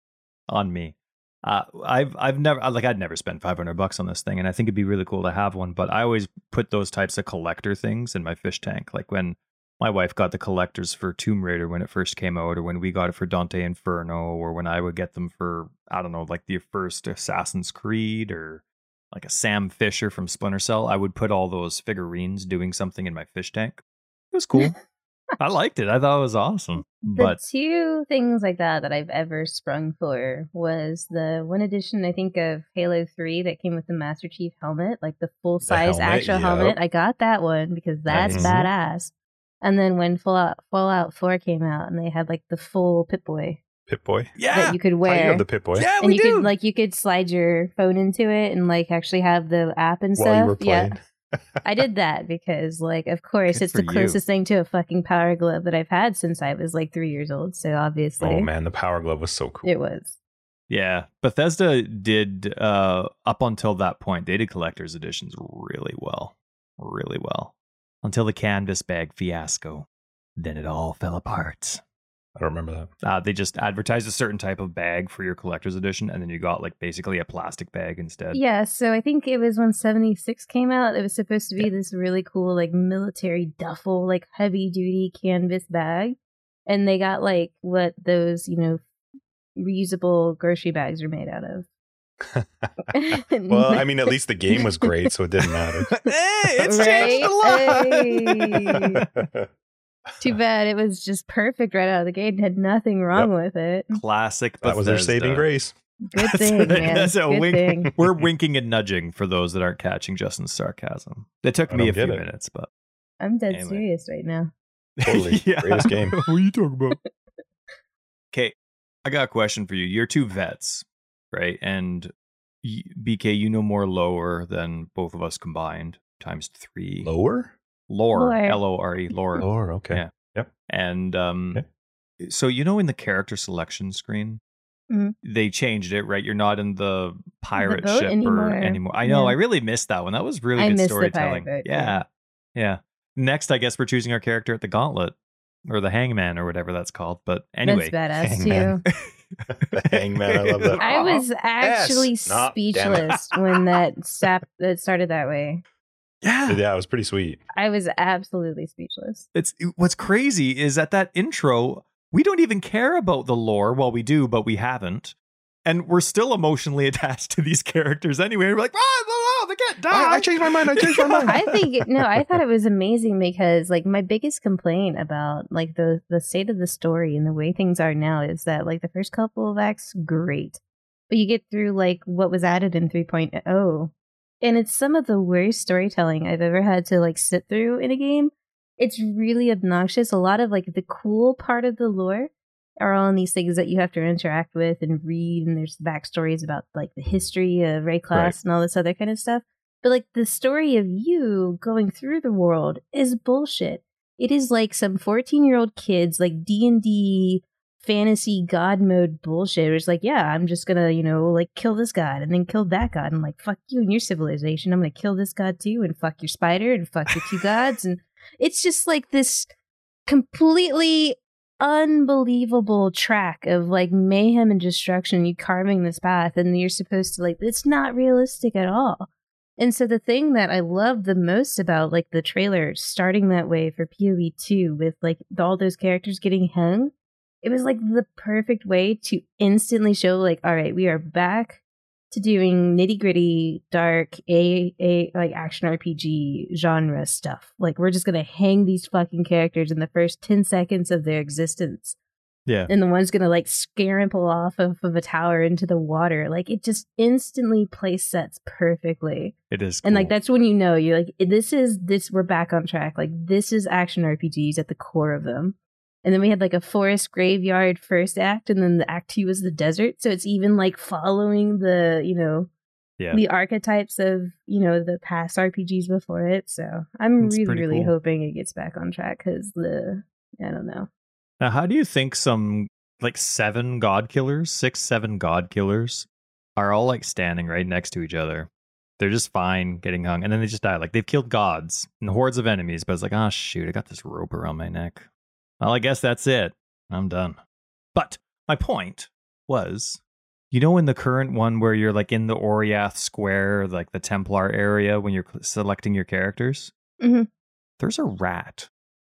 Speaker 2: on me. Uh, I've I've never like I'd never spent 500 bucks on this thing, and I think it'd be really cool to have one. But I always put those types of collector things in my fish tank. Like when my wife got the collectors for Tomb Raider when it first came out, or when we got it for Dante Inferno, or when I would get them for I don't know, like the first Assassin's Creed or like a Sam Fisher from Splinter Cell. I would put all those figurines doing something in my fish tank. It was cool. I liked it. I thought it was awesome.
Speaker 3: The
Speaker 2: But
Speaker 3: two things like that that I've ever sprung for was the one edition I think of Halo Three that came with the Master Chief helmet, like the full size
Speaker 1: helmet,
Speaker 3: actual
Speaker 1: yep.
Speaker 3: helmet. I got that one because that's
Speaker 1: Nice.
Speaker 3: badass. And then when Fallout Fallout Four came out and they had like the full Pip Boy
Speaker 1: Pip Boy.
Speaker 2: yeah,
Speaker 3: that you could
Speaker 1: Ty, you
Speaker 3: wear.
Speaker 1: have the Pip Boy.
Speaker 2: yeah,
Speaker 3: and
Speaker 2: we
Speaker 3: you
Speaker 2: do.
Speaker 3: could like you could slide your phone into it and like actually have the app and
Speaker 1: While you were
Speaker 3: stuff. Yeah,
Speaker 1: playing.
Speaker 3: I did that because, like, of course,
Speaker 2: Good
Speaker 3: it's the
Speaker 2: for you.
Speaker 3: closest thing to a fucking power glove that I've had since I was like three years old. So obviously,
Speaker 1: Oh man, the Power Glove was so cool.
Speaker 3: it was.
Speaker 2: Yeah, Bethesda did uh up until that point, they did collector's editions really well. Really well. Until the canvas bag fiasco. Then it all fell apart.
Speaker 1: I don't remember that.
Speaker 2: Uh, they just advertised a certain type of bag for your collector's edition, and then you got like basically a plastic bag instead.
Speaker 3: Yeah, so I think it was when 76 came out. It was supposed to be this really cool, like, military duffel, like, heavy duty canvas bag. And they got, like, what those, you know, reusable grocery bags are made out of.
Speaker 1: well, I mean, at least the game was great, so it didn't matter.
Speaker 2: hey, it's
Speaker 3: Right?
Speaker 2: changed a lot.
Speaker 3: Too bad it was just perfect right out of the gate and had nothing wrong with it.
Speaker 2: Classic.
Speaker 1: that was their saving grace.
Speaker 3: Good
Speaker 2: That's
Speaker 3: thing,
Speaker 2: a-
Speaker 3: man.
Speaker 2: that's a
Speaker 3: Good
Speaker 2: wink.
Speaker 3: thing.
Speaker 2: We're winking and nudging for those that aren't catching Justin's sarcasm. It took
Speaker 1: I
Speaker 2: me a few
Speaker 1: it.
Speaker 2: minutes, but
Speaker 3: I'm dead
Speaker 2: Anyway.
Speaker 3: serious right now.
Speaker 1: Totally. Greatest game.
Speaker 2: what are you talking about? okay, I got a question for you. You're two vets, right? And BK, you know more lower than both of us combined, times three.
Speaker 1: Lower?
Speaker 2: Lore,
Speaker 3: Lore.
Speaker 2: L O R E, lore.
Speaker 1: Okay.
Speaker 2: Yeah. Yep. And um,
Speaker 1: Okay.
Speaker 2: so you know, in the character selection screen,
Speaker 3: Mhm.
Speaker 2: they changed it, right? You're not in the pirate
Speaker 3: boat
Speaker 2: ship
Speaker 3: anymore.
Speaker 2: or anymore. I know.
Speaker 3: Yeah.
Speaker 2: I really missed that one. That was really
Speaker 3: I
Speaker 2: good
Speaker 3: missed the
Speaker 2: storytelling.
Speaker 3: boat,
Speaker 2: yeah.
Speaker 3: yeah.
Speaker 2: yeah, Next, I guess we're choosing our character at the Gauntlet or the Hangman or whatever that's called. But anyway,
Speaker 3: That's badass
Speaker 1: Hangman.
Speaker 3: too.
Speaker 1: the Hangman, I love that.
Speaker 3: I was actually
Speaker 1: Nah, damn it.
Speaker 3: speechless when that sap that started that way.
Speaker 2: Yeah,
Speaker 1: Yeah, it was pretty sweet.
Speaker 3: I was absolutely speechless.
Speaker 2: it's what's crazy is at that intro we don't even care about the lore well we do but we haven't and we're still emotionally attached to these characters anyway we're like ah, blah, blah, they can't die
Speaker 1: I, I changed my mind. I changed my mind.
Speaker 3: I think no, I thought it was amazing because like my biggest complaint about like the the state of the story and the way things are now is that like the first couple of acts great, but you get through like what was added in 3.0 and it's some of the worst storytelling I've ever had to like sit through in a game. It's really obnoxious. A lot of like the cool part of the lore are all in these things that you have to interact with and read, and there's backstories about like the history of Wraeclast and all this other kind of stuff. But like the story of you going through the world is bullshit. It is like some 14 year old kids like D and D fantasy god mode bullshit. Where it's like, yeah, I'm just gonna, you know, like kill this god and then kill that god and like fuck you and your civilization. I'm gonna kill this god too and fuck your spider and fuck your two gods and it's just like this completely unbelievable track of like mayhem and destruction. You carving this path and you're supposed to like it's not realistic at all. And so the thing that I love the most about like the trailer starting that way for PoE 2 with like all those characters getting hung, it was like the perfect way to instantly show like, all right, we are back to doing nitty gritty, dark, a a like action RPG genre stuff. Like we're just gonna hang these fucking characters in the first ten seconds of their existence
Speaker 2: yeah
Speaker 3: and the one's gonna like scamper off of, of a tower into the water. Like it just instantly place sets perfectly.
Speaker 2: it is
Speaker 3: And like that's when you know you're like this is this we're back on track. Like this is action RPGs at the core of them. And then we had like a forest graveyard first act, and then the act two was the desert. So it's even like following the you know
Speaker 2: Yeah.
Speaker 3: the archetypes of you know the past RPGs before it. So I'm
Speaker 2: It's
Speaker 3: really really
Speaker 2: cool.
Speaker 3: hoping it gets back on track because the I don't know.
Speaker 2: now how do you think some like seven god killers six seven god killers are all like standing right next to each other they're just fine getting hung and then they just die like they've killed gods and hordes of enemies but it's like oh shoot i got this rope around my neck well i guess that's it. I'm done. But my point was you know in the current one where you're like in the oriath square like the templar area when you're selecting your characters?
Speaker 3: Mhm.
Speaker 2: there's a rat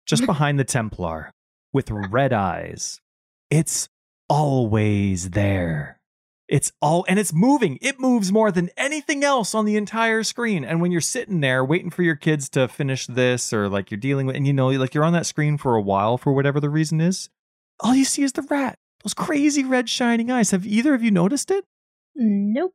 Speaker 2: just behind the templar with red eyes. It's always there it's all and it's moving it moves more than anything else on the entire screen and when you're sitting there waiting for your kids to finish this or like you're dealing with and you know like you're on that screen for a while for whatever the reason is all you see is the rat those crazy red shining eyes have either of you noticed it
Speaker 3: Nope.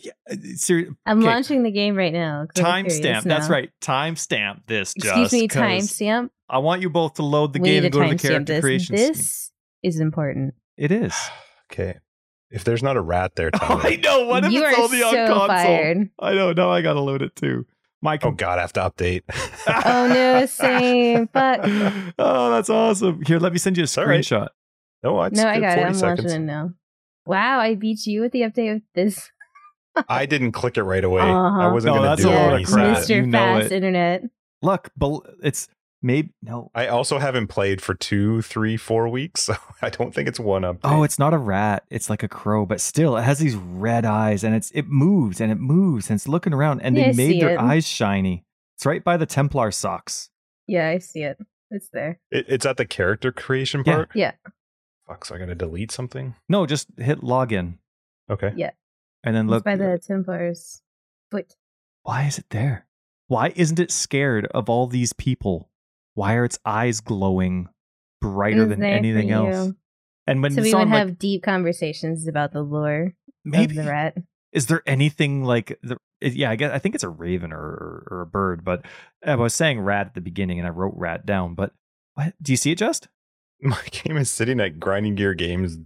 Speaker 2: yeah, uh, ser-
Speaker 3: I'm
Speaker 2: okay,
Speaker 3: launching the game right now.
Speaker 2: Timestamp that's right timestamp this
Speaker 3: Excuse
Speaker 2: just
Speaker 3: me,
Speaker 2: 'cause
Speaker 3: timestamp.
Speaker 2: i want you both to load the
Speaker 3: we
Speaker 2: game and go to the character
Speaker 3: this.
Speaker 2: creation screen.
Speaker 3: This is important.
Speaker 2: it is
Speaker 1: Okay. If there's not a rat there,
Speaker 2: Oh,
Speaker 1: Tyler,
Speaker 2: I know. What if
Speaker 3: you
Speaker 2: it's
Speaker 3: are
Speaker 2: only on console?
Speaker 3: fired.
Speaker 2: I know. Now I gotta load it too. My
Speaker 1: Oh God, I have to update.
Speaker 3: Oh no, same. Fuck.
Speaker 2: oh, that's awesome. Here, let me send you a
Speaker 1: all right.
Speaker 2: screenshot.
Speaker 1: No, it's
Speaker 3: No, I
Speaker 1: good
Speaker 3: got it. I'm
Speaker 1: seconds.
Speaker 3: watching it now. Wow, I beat you with the update with this.
Speaker 1: I didn't click it right away. I
Speaker 3: Uh-huh.
Speaker 1: wasn't
Speaker 2: No,
Speaker 1: going
Speaker 2: that's
Speaker 1: to do
Speaker 2: a
Speaker 1: it
Speaker 2: load
Speaker 1: when
Speaker 2: of crap.
Speaker 3: Mr.
Speaker 2: You know
Speaker 3: Fast
Speaker 2: it.
Speaker 3: Internet.
Speaker 2: Look, bel- it's maybe no.
Speaker 1: I also haven't played for two, three, four weeks, so I don't think it's one update.
Speaker 2: Oh, it's not a rat. It's like a crow, but still, it has these red eyes, and it's it moves and it moves and it's looking around, and
Speaker 3: Yeah,
Speaker 2: they
Speaker 3: I
Speaker 2: made their
Speaker 3: it.
Speaker 2: eyes shiny. It's right by the Templar socks.
Speaker 3: Yeah, I see it. It's there.
Speaker 1: It- it's at the character creation part.
Speaker 3: Yeah.
Speaker 1: Fuck, so I got to delete something.
Speaker 2: No, just hit login
Speaker 1: Okay. Yeah.
Speaker 2: And then
Speaker 3: It's
Speaker 2: look.
Speaker 3: by the Templars foot.
Speaker 2: Why is it there? Why isn't it scared of all these people? Why are its eyes glowing brighter
Speaker 3: It's
Speaker 2: than anything else? And when
Speaker 3: So we would
Speaker 2: on, like,
Speaker 3: have deep conversations about the lore
Speaker 2: maybe
Speaker 3: of the rat.
Speaker 2: is there anything like the yeah i guess i think it's a raven or, or, or a bird but i was saying rat at the beginning and i wrote rat down but what do you see it just
Speaker 1: My game is sitting at Grinding Gear Games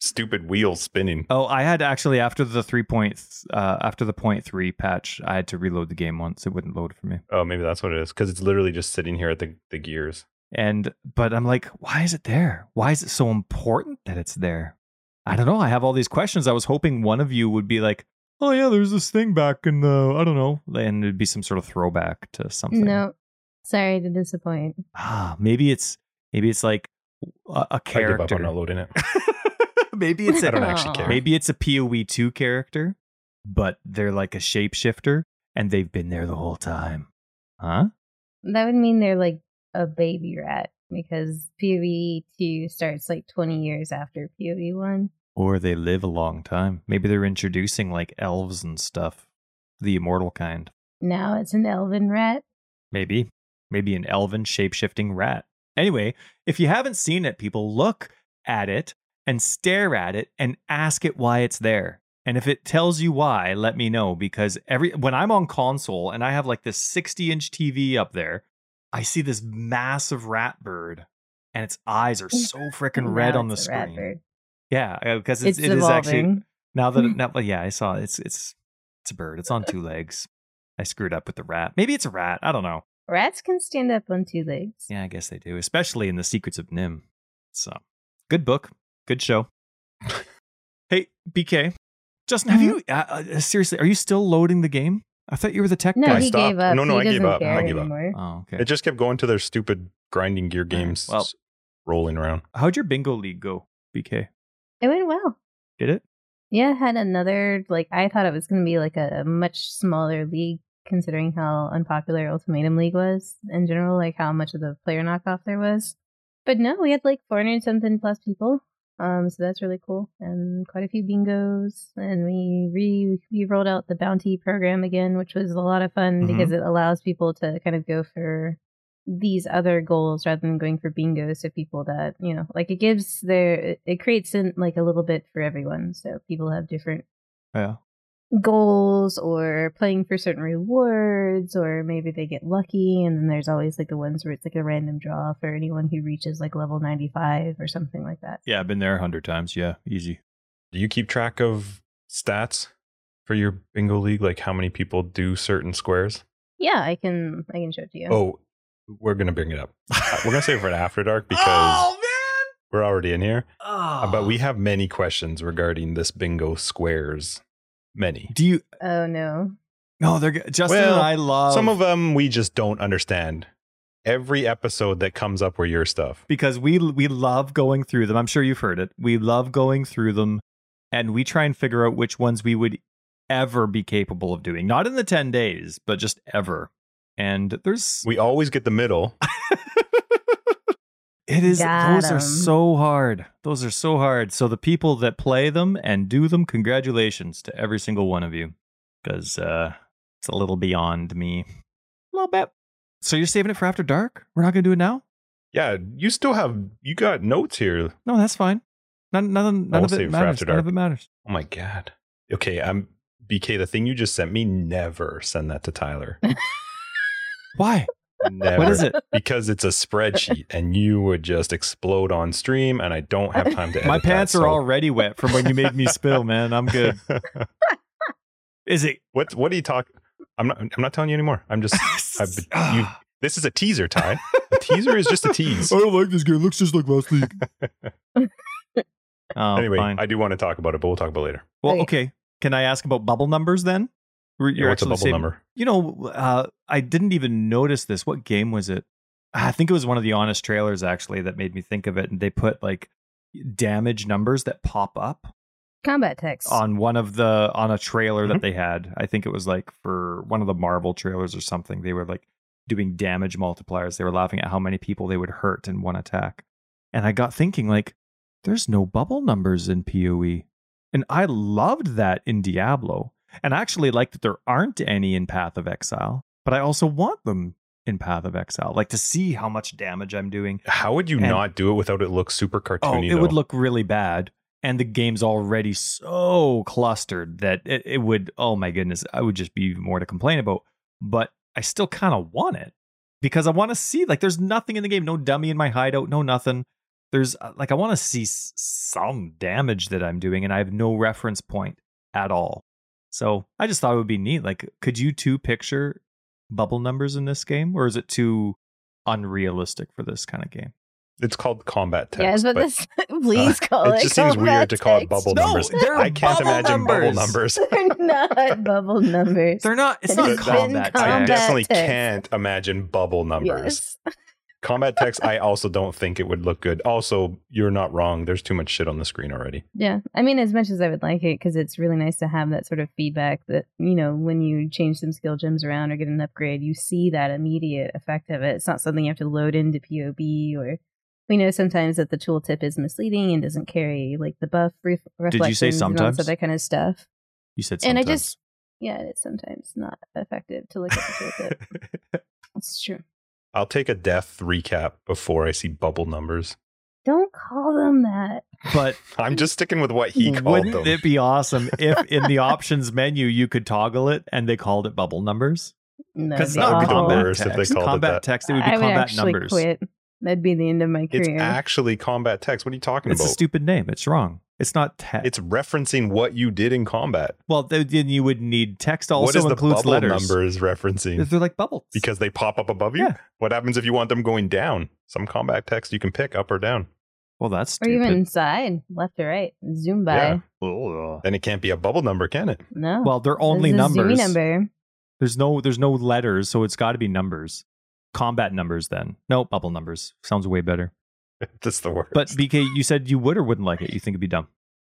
Speaker 1: stupid wheel spinning.
Speaker 2: oh i had actually after the three point uh after the point three patch i had to reload the game once it wouldn't load for me
Speaker 1: Oh, maybe that's what it is. Because it's literally just sitting here at the, the gears.
Speaker 2: and but i'm like why is it there why is it so important that it's there i don't know i have all these questions i was hoping one of you would be like oh yeah there's this thing back in the i don't know and it'd be some sort of throwback to something
Speaker 3: No. Sorry to disappoint.
Speaker 2: ah, maybe it's maybe it's like a, a
Speaker 1: I give up
Speaker 2: character.
Speaker 1: on not loading it.
Speaker 2: maybe it's
Speaker 1: I
Speaker 2: a
Speaker 1: don't actually care.
Speaker 2: maybe it's a PoE two character, but they're like a shapeshifter and they've been there the whole time. Huh?
Speaker 3: That would mean they're like a baby rat because PoE 2 starts like 20 years after PoE 1.
Speaker 2: Or they live a long time. Maybe they're introducing like elves and stuff, the immortal kind.
Speaker 3: Now it's an elven rat.
Speaker 2: Maybe. Maybe an elven shapeshifting rat. Anyway, if you haven't seen it, people look at it and stare at it and ask it why it's there. And if it tells you why, let me know because every when I'm on console and I have like this 60 inch TV up there, I see this massive rat bird and its eyes are so freaking red on the
Speaker 3: it's
Speaker 2: screen. Yeah, uh, because it's,
Speaker 3: It's,
Speaker 2: it is actually now that now, yeah, I saw it. it's it's it's a bird. It's on two legs. I screwed up with the rat. Maybe it's a rat. I don't know.
Speaker 3: Rats can stand up on two legs.
Speaker 2: Yeah, I guess they do, especially in the Secrets of NIMH. So, good book, good show. hey, BK, Justin, have
Speaker 3: Mhm.
Speaker 2: you uh, uh, seriously? Are you still loading the game? I thought you were the tech
Speaker 3: No,
Speaker 2: guy.
Speaker 1: I
Speaker 3: he
Speaker 1: stopped.
Speaker 3: gave up.
Speaker 1: No, no,
Speaker 3: he
Speaker 1: I gave up. I gave up.
Speaker 2: Oh, okay.
Speaker 1: It just kept going to their stupid Grinding Gear games
Speaker 2: Well-
Speaker 1: s- rolling around.
Speaker 2: How'd your bingo league go, BK?
Speaker 3: It went well.
Speaker 2: Did it?
Speaker 3: Yeah, I had another like I thought it was going to be like a much smaller league considering how unpopular Ultimatum League was in general, like how much of the player knockoff there was. But no, we had like 400 something plus people. Um so that's really cool and quite a few bingos and we re we rolled out the bounty program again, which was a lot of fun
Speaker 2: Mhm.
Speaker 3: because it allows people to kind of go for these other goals rather than going for bingos so people that you know like it gives their it creates in like a little bit for everyone so people have different
Speaker 2: Yeah.
Speaker 3: Goals or playing for certain rewards or maybe they get lucky and then there's always like the ones where it's like a random draw for anyone who reaches like level 95 or something like that
Speaker 2: Yeah, I've been there a hundred times. Yeah, easy.
Speaker 1: Do you keep track of stats for your bingo league? Like how many people do certain squares?
Speaker 3: yeah i can i can show it to you
Speaker 1: Oh, we're gonna bring it up. Uh, we're gonna save it for after dark because
Speaker 2: Oh,
Speaker 1: we're already in here.
Speaker 2: man!
Speaker 1: Uh, But we have many questions regarding this bingo squares. Many.
Speaker 2: do you?
Speaker 3: oh no
Speaker 2: No, they're g- Justin
Speaker 1: Well,
Speaker 2: and I love
Speaker 1: Some of them we just don't understand. Every episode that comes up were your stuff.
Speaker 2: because we we love going through them. I'm sure you've heard it. We love going through them, and we try and figure out which ones we would ever be capable of doing. Not in the ten days, but just ever. And there's
Speaker 1: We always get the middle.
Speaker 2: it is
Speaker 3: Got
Speaker 2: those are so hard. Those are so hard. So the people that play them and do them, congratulations to every single one of you, because uh, it's a little beyond me, a little bit. So you're saving it for after dark? We're not gonna do it now?
Speaker 1: Yeah, you still have you got notes here.
Speaker 2: No, that's fine. None, none, none of it
Speaker 1: it
Speaker 2: matters.
Speaker 1: after
Speaker 2: None
Speaker 1: dark.
Speaker 2: of it matters.
Speaker 1: Oh my god. Okay, I'm BK. The thing you just sent me, never send that to Tyler.
Speaker 2: Why?
Speaker 1: Never.
Speaker 2: What is it?
Speaker 1: Because it's a spreadsheet, and you would just explode on stream, and I don't have time to.
Speaker 2: My pants
Speaker 1: that,
Speaker 2: are
Speaker 1: so-
Speaker 2: already wet from when you made me spill, man. I'm good. Is it?
Speaker 1: what What do you talk? I'm not. I'm not telling you anymore. I'm just. I've you, this is a teaser, Ty. The teaser is just a tease.
Speaker 2: I don't like this game. It looks just like last week. oh,
Speaker 1: anyway,
Speaker 2: fine.
Speaker 1: I do want to talk about it, but we'll talk about it later.
Speaker 2: well,
Speaker 3: Okay.
Speaker 2: okay. Can I ask about bubble numbers then? You're
Speaker 1: Yeah, what's a bubble
Speaker 2: saying-
Speaker 1: number?
Speaker 2: You know, uh, I didn't even notice this. What game was it? I think it was one of the honest trailers actually that made me think of it. And they put like damage numbers that pop up
Speaker 3: Combat text.
Speaker 2: on one of the on a trailer
Speaker 1: Mhm.
Speaker 2: that they had. I think it was like for one of the Marvel trailers or something. They were like doing damage multipliers. They were laughing at how many people they would hurt in one attack. And I got thinking like there's no bubble numbers in PoE. And I loved that in Diablo. And I actually like that there aren't any in Path of Exile, but I also want them in Path of Exile. Like to see how much damage I'm doing.
Speaker 1: How would you
Speaker 2: And-
Speaker 1: not do it without it look super cartoony?
Speaker 2: Oh,
Speaker 1: cartoony?
Speaker 2: it would look really bad. And the game's already so clustered that it, it would, oh my goodness, I would just be even more to complain about. But I still kind of want it because I want to see, like, there's nothing in the game, no dummy in my hideout, no nothing. There's, uh, like, I want to see some damage that I'm doing, and I have no reference point at all. So I just thought it would be neat. Like, could you two picture bubble numbers in this game, or is it too unrealistic for this kind of game?
Speaker 1: It's called combat text.
Speaker 3: yeah, it's what
Speaker 1: but
Speaker 3: this. Uh, please call it.
Speaker 1: it just seems weird
Speaker 3: combat
Speaker 1: to call it bubble
Speaker 2: No,
Speaker 1: numbers.
Speaker 2: they're
Speaker 1: I can't
Speaker 2: bubble
Speaker 1: imagine bubble
Speaker 2: numbers.
Speaker 1: numbers.
Speaker 3: They're not bubble numbers.
Speaker 2: They're not. It's
Speaker 3: It
Speaker 2: not
Speaker 3: has been
Speaker 2: combat.
Speaker 1: I
Speaker 3: combat
Speaker 2: text.
Speaker 1: definitely
Speaker 3: text.
Speaker 1: can't imagine bubble numbers.
Speaker 3: Yes.
Speaker 1: Combat text, I also don't think it would look good. Also, you're not wrong. There's too much shit on the screen already.
Speaker 3: Yeah. I mean, as much as I would like it, because it's really nice to have that sort of feedback that, you know, when you change some skill gems around or get an upgrade, you see that immediate effect of it. It's not something you have to load into POB or. We know sometimes that the tooltip is misleading and doesn't carry like the buff ref-
Speaker 2: you say
Speaker 3: reflections and all
Speaker 2: sometimes?
Speaker 3: this kind of stuff.
Speaker 2: You said
Speaker 3: And I just, yeah, it's sometimes not effective to look at the tooltip. It's true.
Speaker 1: I'll take a death recap before I see bubble numbers.
Speaker 3: Don't call them that.
Speaker 2: but
Speaker 1: I'm just sticking with what he called
Speaker 2: wouldn't
Speaker 1: them.
Speaker 2: it be awesome if in the options menu you could toggle it and they called it bubble numbers?
Speaker 3: No,
Speaker 2: Because it's
Speaker 1: That would
Speaker 2: not
Speaker 1: be the
Speaker 2: combat
Speaker 1: worst if they
Speaker 2: text.
Speaker 1: called it
Speaker 2: combat
Speaker 1: that.
Speaker 2: text, it would be
Speaker 3: I would
Speaker 2: combat
Speaker 3: actually
Speaker 2: numbers.
Speaker 3: quit. That'd be the end of my career.
Speaker 1: It's
Speaker 3: career.
Speaker 1: actually combat text. What are you talking
Speaker 2: It's a
Speaker 1: about?
Speaker 2: stupid name. It's wrong. It's not text.
Speaker 1: it's referencing what you did in combat.
Speaker 2: well, then you would need text. Also
Speaker 1: what is the
Speaker 2: includes
Speaker 1: bubble
Speaker 2: letters.
Speaker 1: numbers referencing?
Speaker 2: They're like bubbles.
Speaker 1: Because they pop up above you?
Speaker 2: Yeah.
Speaker 1: What happens if you want them going down? Some combat text you can pick up or down.
Speaker 2: well, that's
Speaker 3: or even side, left or right. Zoom by.
Speaker 1: Yeah.
Speaker 2: Ugh.
Speaker 1: Then it can't be a bubble number, can it?
Speaker 3: No.
Speaker 2: Well, they're only
Speaker 3: This is a
Speaker 2: numbers.
Speaker 3: Zoomy number.
Speaker 2: There's no there's no letters, so it's got to be numbers. Combat numbers then. No, bubble numbers. Sounds way better.
Speaker 1: That's the worst.
Speaker 2: But BK, you said you would or wouldn't like it. You think it'd be dumb.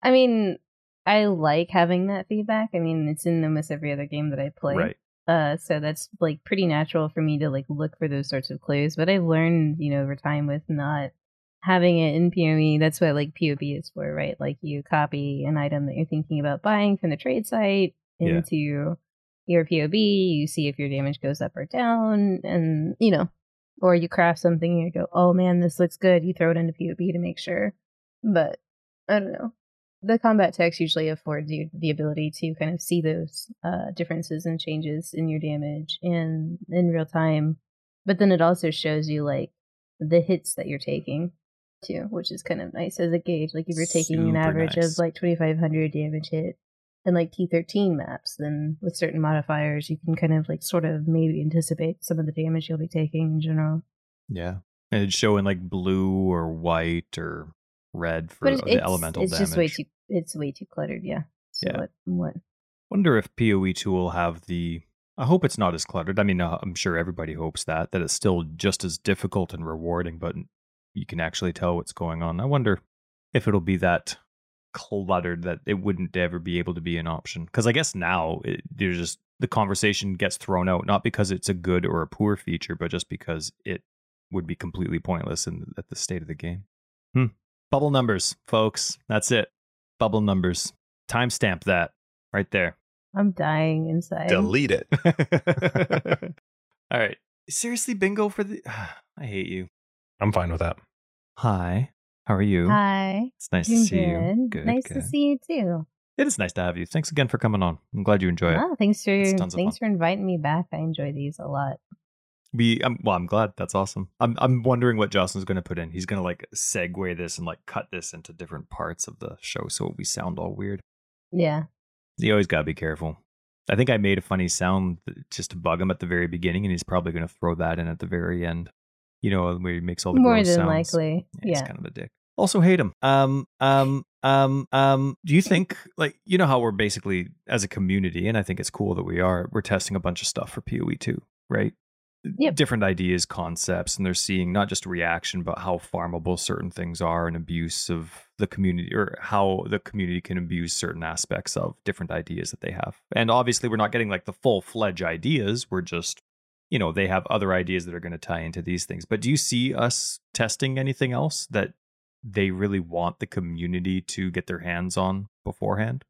Speaker 3: I mean, I like having that feedback. I mean, it's in almost every other game that I play.
Speaker 2: Right.
Speaker 3: Uh, so that's like pretty natural for me to like look for those sorts of clues. But I've learned, you know, over time with not having it in POE. That's what like POB is for, right? Like you copy an item that you're thinking about buying from the trade site
Speaker 2: Yeah.
Speaker 3: into your POB. You see if your damage goes up or down, and you know, or you craft something and you go, "Oh man, this looks good." You throw it into POB to make sure. But I don't know. The combat text usually affords you the ability to kind of see those uh, differences and changes in your damage in in real time. But then it also shows you like the hits that you're taking too, which is kind of nice as a gauge. Like if you're taking an average
Speaker 2: nice.
Speaker 3: of like 2,500 damage hit and like T13 maps, then with certain modifiers, you can kind of like sort of maybe anticipate some of the damage you'll be taking in general.
Speaker 2: Yeah. And it'd show in like blue or white or red for
Speaker 3: it's,
Speaker 2: the
Speaker 3: it's,
Speaker 2: elemental
Speaker 3: it's
Speaker 2: damage.
Speaker 3: just way too it's way too cluttered. Yeah. So
Speaker 2: Yeah.
Speaker 3: what? What?
Speaker 2: Wonder if PoE 2 will have the. I hope it's not as cluttered. I mean, uh, I'm sure everybody hopes that that it's still just as difficult and rewarding, but you can actually tell what's going on. I wonder if it'll be that cluttered that it wouldn't ever be able to be an option. Because I guess now it, there's just the conversation gets thrown out not because it's a good or a poor feature, but just because it would be completely pointless in at the state of the game. Hmm. Bubble numbers, folks. That's it. Bubble numbers. Timestamp that right there.
Speaker 3: I'm dying inside.
Speaker 1: Delete it.
Speaker 2: All right. Seriously, bingo for the. I hate you.
Speaker 1: I'm fine with that.
Speaker 2: Hi. How are you?
Speaker 3: Hi.
Speaker 2: It's nice
Speaker 3: Doing
Speaker 2: to see you.
Speaker 3: good.
Speaker 2: Good.
Speaker 3: nice
Speaker 2: good.
Speaker 3: to see you too.
Speaker 2: It is nice to have you. Thanks again for coming on. I'm glad you enjoy it.
Speaker 3: Oh, thanks for
Speaker 2: It's tons of
Speaker 3: thanks for inviting me back. I enjoy these a lot.
Speaker 2: We, um, well, I'm glad. That's awesome. I'm, I'm wondering what Jocelyn's going to put in. He's going to like segue this and like cut this into different parts of the show so we sound all weird.
Speaker 3: Yeah.
Speaker 2: You always got to be careful. I think I made a funny sound just to bug him at the very beginning, and he's probably going to throw that in at the very end. You know, where he makes all the
Speaker 3: More than
Speaker 2: sounds.
Speaker 3: likely.
Speaker 2: Yeah, he's kind of a dick. Also hate him. Um, um, um, um. Do you think like you know how we're basically as a community, and I think it's cool that we are. We're testing a bunch of stuff for Poe two, right?
Speaker 3: Yep.
Speaker 2: Different ideas, concepts, and they're seeing not just reaction, but how farmable certain things are and abuse of the community, or how the community can abuse certain aspects of different ideas that they have. And obviously, we're not getting like the full fledged ideas. We're just you know they have other ideas that are going to tie into these things but do you see us testing anything else that they really want the community to get their hands on beforehand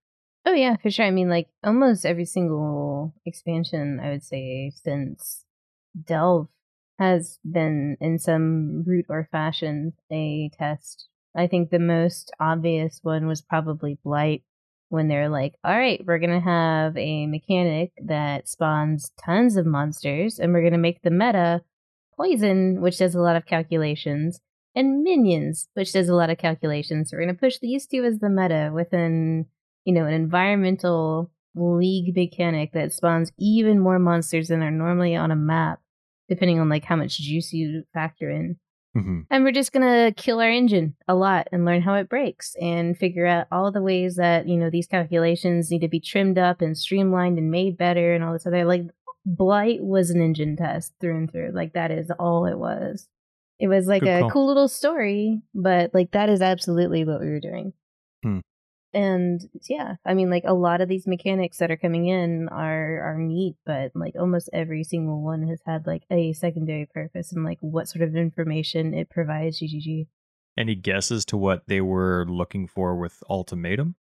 Speaker 3: Oh yeah, for sure. I mean, like almost every single expansion, I would say, since Delve has been in some route or fashion a test. I think the most obvious one was probably Blight, when they're like, "All right, we're gonna have a mechanic that spawns tons of monsters, and we're gonna make the meta poison, which does a lot of calculations." And minions, which does a lot of calculations. So we're going to push these two as the meta within you know, an environmental league mechanic that spawns even more monsters than are normally on a map, depending on like how much juice you factor in.
Speaker 2: Mm-hmm.
Speaker 3: And we're just gonna kill our engine a lot and learn how it breaks and figure out all the ways that, you know, these calculations need to be trimmed up and streamlined and made better and all this other like Blight was an engine test through and through. Like that is all it was. It was like
Speaker 2: Good
Speaker 3: a
Speaker 2: call.
Speaker 3: cool little story, but like that is absolutely what we were doing. And yeah, I mean, like a lot of these mechanics that are coming in are are neat, but like almost every single one has had like a secondary purpose and like what sort of information it provides. GGG.
Speaker 2: any guesses to what they were looking for with ultimatum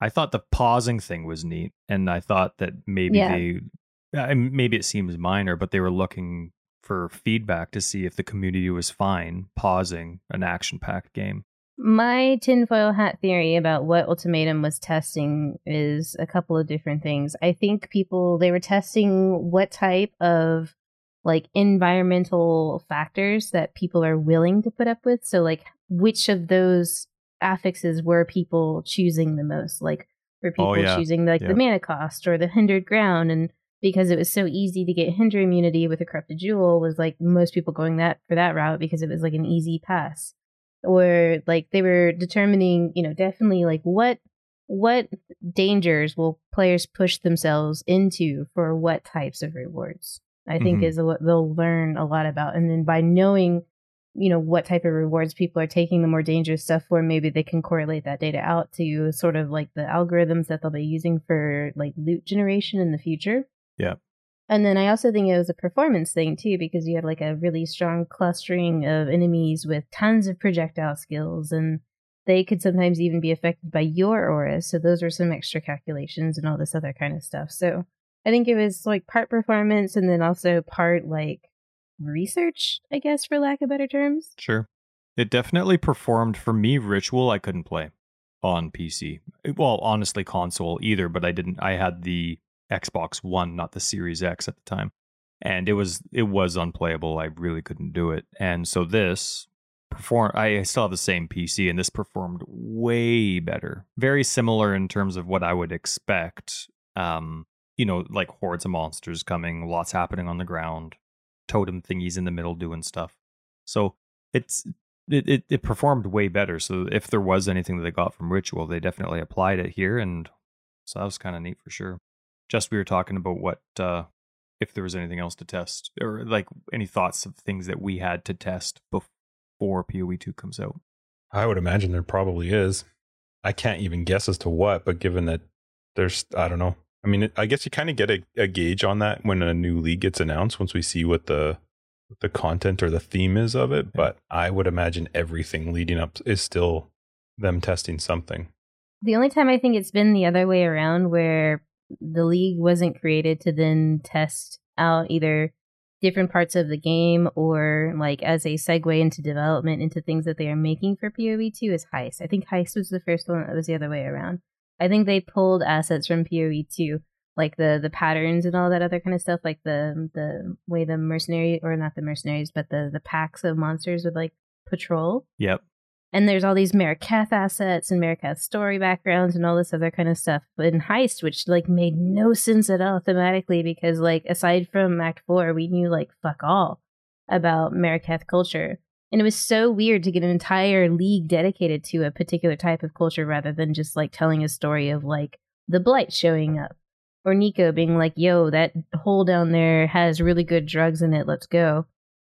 Speaker 2: i thought the pausing thing was neat and i thought that maybe
Speaker 3: Yeah.
Speaker 2: they maybe it seems minor but they were looking for feedback to see if the community was fine pausing an action packed game
Speaker 3: My tinfoil hat theory about what Ultimatum was testing is a couple of different things. I think people they were testing what type of like environmental factors that people are willing to put up with. So like which of those affixes were people choosing the most? Like were oh, people
Speaker 2: Oh, yeah.
Speaker 3: choosing like
Speaker 2: Yeah.
Speaker 3: the mana cost or the hindered ground and because it was so easy to get hinder immunity with a corrupted jewel was like most people going that for that route because it was like an easy pass or like they were determining you know definitely like what what dangers will players push themselves into for what types of rewards i think
Speaker 2: Mhm.
Speaker 3: is what they'll learn a lot about and then by knowing you know what type of rewards people are taking the more dangerous stuff for maybe they can correlate that data out to sort of like the algorithms that they'll be using for like loot generation in the future
Speaker 2: Yeah.
Speaker 3: And then I also think it was a performance thing too, because you had like a really strong clustering of enemies with tons of projectile skills, and they could sometimes even be affected by your auras. So those were some extra calculations and all this other kind of stuff. So I think it was like part performance and then also part like research, I guess, for lack of better terms.
Speaker 2: Sure. It definitely performed for me. Ritual, I couldn't play on PC. Well, honestly, console either, but I didn't. I had the Xbox One, not the Series X at the time, and it was it was unplayable. I really couldn't do it, and so this perform. I still have the same PC, and this performed way better. Very similar in terms of what I would expect. Um, you know, like hordes of monsters coming, lots happening on the ground, totem thingies in the middle doing stuff. So it's it, it, it performed way better. So if there was anything that they got from Ritual, they definitely applied it here, and so that was kind of neat for sure. Just we were talking about what uh, if there was anything else to test, or like any thoughts of things that we had to test before PoE two comes out.
Speaker 1: I would imagine there probably is. I can't even guess as to what, but given that there's, I don't know. I mean, I guess you kind of get a, a gauge on that when a new league gets announced. Once we see what the the content or the theme is of it, but I would imagine everything leading up is still them testing something.
Speaker 3: The only time I think it's been the other way around where the league wasn't created to then test out either different parts of the game or like as a segue into development into things that they are making for PoE2 is Heist. I think Heist was the first one that was the other way around. I think they pulled assets from PoE2 like the the patterns and all that other kind of stuff like the the way the mercenary or not the mercenaries but the the packs of monsters would like patrol
Speaker 2: Yep.
Speaker 3: And there's all these Maraketh assets and Maraketh story backgrounds and all this other kind of stuff But in Heist, which like made no sense at all thematically because like aside from Act Four, we knew like fuck all about Maraketh culture. And it was so weird to get an entire league dedicated to a particular type of culture rather than just like telling a story of like the blight showing up or Nico being like, yo, that hole down there has really good drugs in it. Let's go.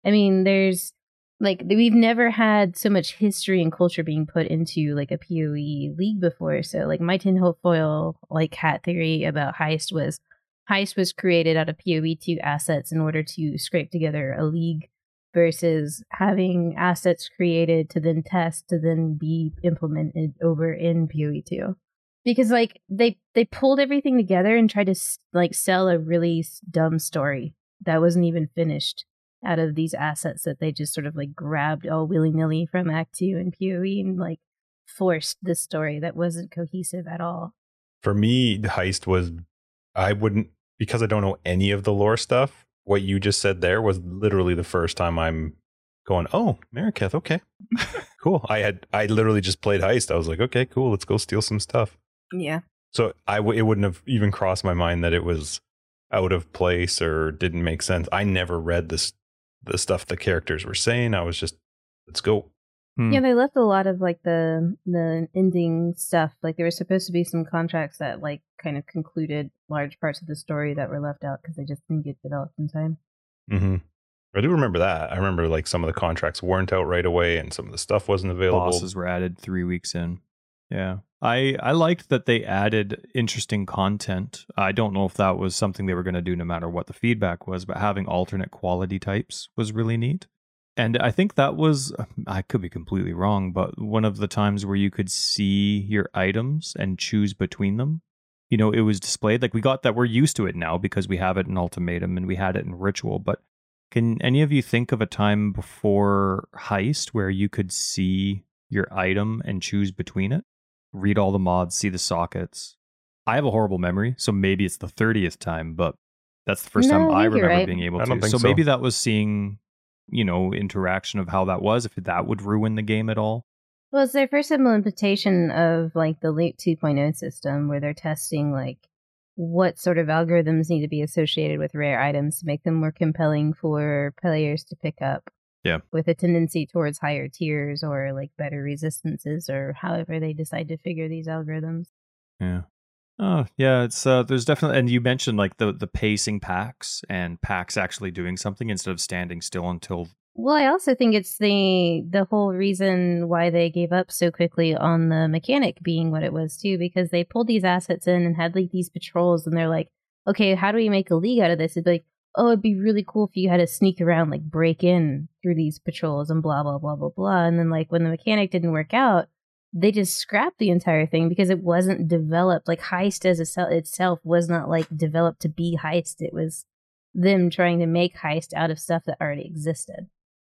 Speaker 3: I mean, there's like we've never had so much history and culture being put into like a PoE league before. So like my tinfoil like hat theory about heist was heist was created out of PoE two assets in order to scrape together a league versus having assets created to then test to then be implemented over in PoE two. Because like they they pulled everything together and tried to like sell a really dumb story that wasn't even finished out of these assets that they just sort of like grabbed all willy nilly from Act Two and PoE and like forced this story that wasn't cohesive at all.
Speaker 1: For me, the heist was I wouldn't because I don't know any of the lore stuff. What you just said there was literally the first time I'm going, oh, Maraketh, okay, cool. I had I literally just played heist. I was like, okay, cool, let's go steal some stuff.
Speaker 3: Yeah.
Speaker 1: So I w- it wouldn't have even crossed my mind that it was out of place or didn't make sense. I never read this the stuff the characters were saying. I was just, let's go.
Speaker 3: Hmm. Yeah, they left a lot of like the the ending stuff. Like there was supposed to be some contracts that like kind of concluded large parts of the story that were left out because they just didn't get developed in time.
Speaker 1: Mm-hmm. I do remember that. I remember like some of the contracts weren't out right away, and some of the stuff wasn't available.
Speaker 2: Bosses were added three weeks in. Yeah. I I liked that they added interesting content. I don't know if that was something they were going to do no matter what the feedback was, but having alternate quality types was really neat. And I think that was I could be completely wrong, but one of the times where you could see your items and choose between them. You know, it was displayed like we got that we're used to it now because we have it in ultimatum and we had it in ritual, but can any of you think of a time before heist where you could see your item and choose between it? Read all the mods, see the sockets. I have a horrible memory, so maybe it's the 30th time, but that's the first
Speaker 3: No,
Speaker 2: time
Speaker 3: I
Speaker 2: I remember
Speaker 3: right.
Speaker 2: being able
Speaker 1: I
Speaker 2: to.
Speaker 1: don't think
Speaker 2: so,
Speaker 1: so.
Speaker 2: maybe that was seeing, you know, interaction of how that was, if that would ruin the game at all.
Speaker 3: Well, it's their first implementation of like the Loot 2.0 system where they're testing like what sort of algorithms need to be associated with rare items to make them more compelling for players to pick up.
Speaker 2: Yeah.
Speaker 3: With a tendency towards higher tiers or like better resistances or however they decide to figure these algorithms.
Speaker 2: Yeah. Oh, yeah, it's uh there's definitely and you mentioned like the the pacing packs and packs actually doing something instead of standing still until
Speaker 3: Well, I also think it's the the whole reason why they gave up so quickly on the mechanic being what it was too, because they pulled these assets in and had like these patrols, and they're like, okay, how do we make a league out of this? It'd like, oh, it'd be really cool if you had to sneak around, like break in through these patrols and blah blah blah blah blah. And then like when the mechanic didn't work out, they just scrapped the entire thing because it wasn't developed. Like heist as a itself was not like developed to be heist. It was them trying to make heist out of stuff that already existed.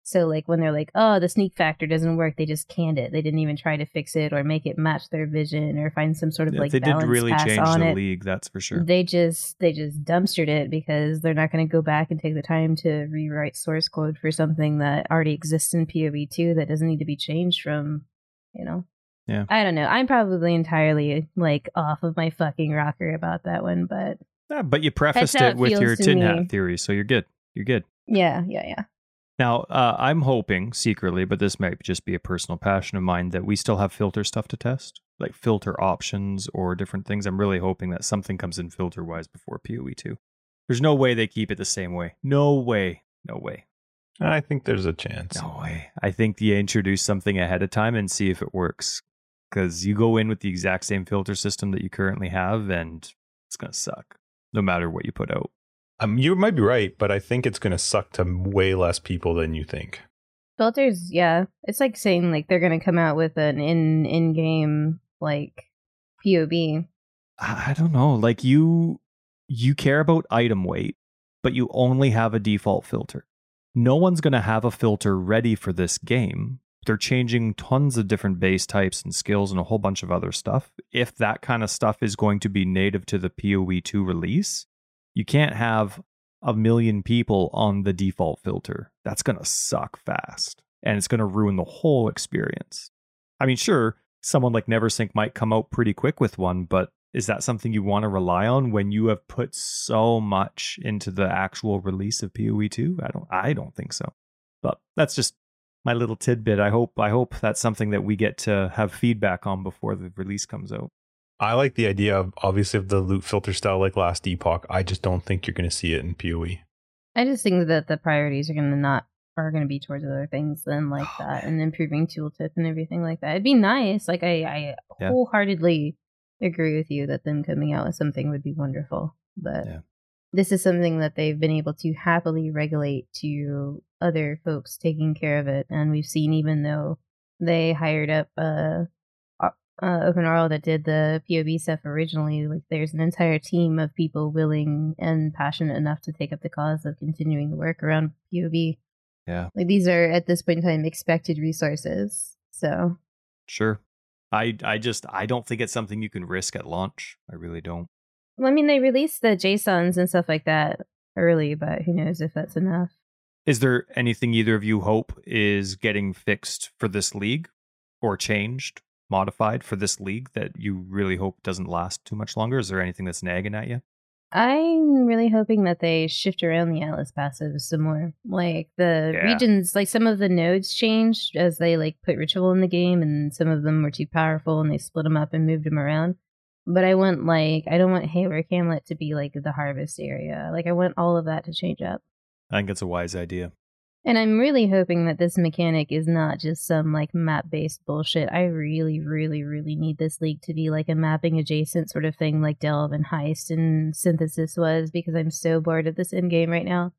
Speaker 3: So like when they're like, oh, the sneak factor doesn't work, they just canned it. They didn't even try to fix it or make it match their vision or find some sort of
Speaker 2: Yeah,
Speaker 3: like
Speaker 2: they did really
Speaker 3: pass
Speaker 2: change the
Speaker 3: it.
Speaker 2: league, that's for sure.
Speaker 3: They just they just dumpstered it because they're not going to go back and take the time to rewrite source code for something that already exists in PoE two that doesn't need to be changed from, you know.
Speaker 2: Yeah.
Speaker 3: I don't know. I'm probably entirely like off of my fucking rocker about that one, but
Speaker 2: Yeah, but you prefaced it
Speaker 3: it
Speaker 2: with your tin
Speaker 3: me.
Speaker 2: hat theory, so you're good. You're good.
Speaker 3: yeah, yeah, yeah.
Speaker 2: Now, uh, I'm hoping secretly, but this might just be a personal passion of mine, that we still have filter stuff to test, like filter options or different things. I'm really hoping that something comes in filter wise before PoE 2. There's no way they keep it the same way. No way. No way.
Speaker 1: I think there's a chance.
Speaker 2: No way. I think you introduce something ahead of time and see if it works. Because you go in with the exact same filter system that you currently have, and it's going to suck no matter what you put out.
Speaker 1: Um, you might be right, but I think it's going to suck to way less people than you think.
Speaker 3: Filters, yeah. It's like saying like they're gonna come out with an in in game like POB.
Speaker 2: I I don't know. Like you you care about item weight, but you only have a default filter. No one's going to have a filter ready for this game. They're changing tons of different base types and skills and a whole bunch of other stuff. If that kind of stuff is going to be native to the PoE 2 release, you can't have a million people on the default filter. That's going to suck fast and it's going to ruin the whole experience. I mean, sure, someone like Neversink might come out pretty quick with one, but is that something you want to rely on when you have put so much into the actual release of PoE 2? I don't I don't think so. But that's just my little tidbit. I hope I hope that's something that we get to have feedback on before the release comes out.
Speaker 1: I like the idea of obviously of the loot filter style like last epoch. I just don't think you're going to see it in PoE.
Speaker 3: I just think that the priorities are going to not are going to be towards other things than like that and improving tooltip and everything like that. It'd be nice. Like I, I
Speaker 2: Yeah.
Speaker 3: wholeheartedly agree with you that them coming out with something would be wonderful. But
Speaker 2: Yeah.
Speaker 3: this is something that they've been able to happily regulate to other folks taking care of it. And we've seen even though they hired up uh, uh Openarl that did the POB stuff originally, like there's an entire team of people willing and passionate enough to take up the cause of continuing the work around POB.
Speaker 2: Yeah.
Speaker 3: Like these are at this point in time expected resources. So
Speaker 2: Sure. I I just I don't think it's something you can risk at launch. I really don't.
Speaker 3: well, I mean they released the JSONs and stuff like that early, but who knows if that's enough.
Speaker 2: Is there anything either of you hope is getting fixed for this league or changed, modified for this league that you really hope doesn't last too much longer? Is there anything that's nagging at you?
Speaker 3: I'm really hoping that they shift around the Atlas passives some more. Like the
Speaker 2: Yeah.
Speaker 3: regions, like some of the nodes changed as they like put ritual in the game, and some of them were too powerful, and they split them up and moved them around. But I want like I don't want Haewark Hamlet to be like the harvest area. Like I want all of that to change up.
Speaker 2: I think it's a wise idea.
Speaker 3: And I'm really hoping that this mechanic is not just some like map based bullshit. I really, really, really need this league to be like a mapping adjacent sort of thing like Delve and Heist and Synthesis was because I'm so bored of this end game right now.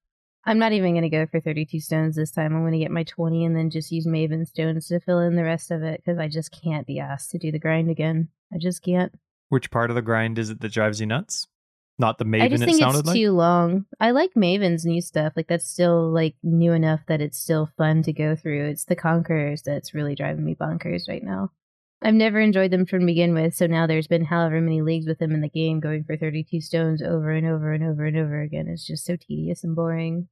Speaker 3: I'm not even going to go for 32 stones this time. I'm going to get my 20 and then just use Maven stones to fill in the rest of it because I just can't be asked to do the grind again. I just can't.
Speaker 2: Which part of the grind is it that drives you nuts? Not the Maven.
Speaker 3: I
Speaker 2: Maven
Speaker 3: just
Speaker 2: it
Speaker 3: think
Speaker 2: sounded
Speaker 3: it's
Speaker 2: like?
Speaker 3: too long. I like Maven's new stuff. Like that's still like new enough that it's still fun to go through. It's the Conquerors that's really driving me bonkers right now. I've never enjoyed them from begin with, so now there's been however many leagues with them in the game going for 32 stones over and over and over and over again. It's just so tedious and boring.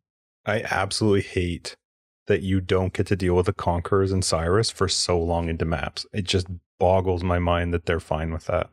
Speaker 1: I absolutely hate that you don't get to deal with the Conquerors and Sirus for so long into maps. It just boggles my mind that they're fine with that.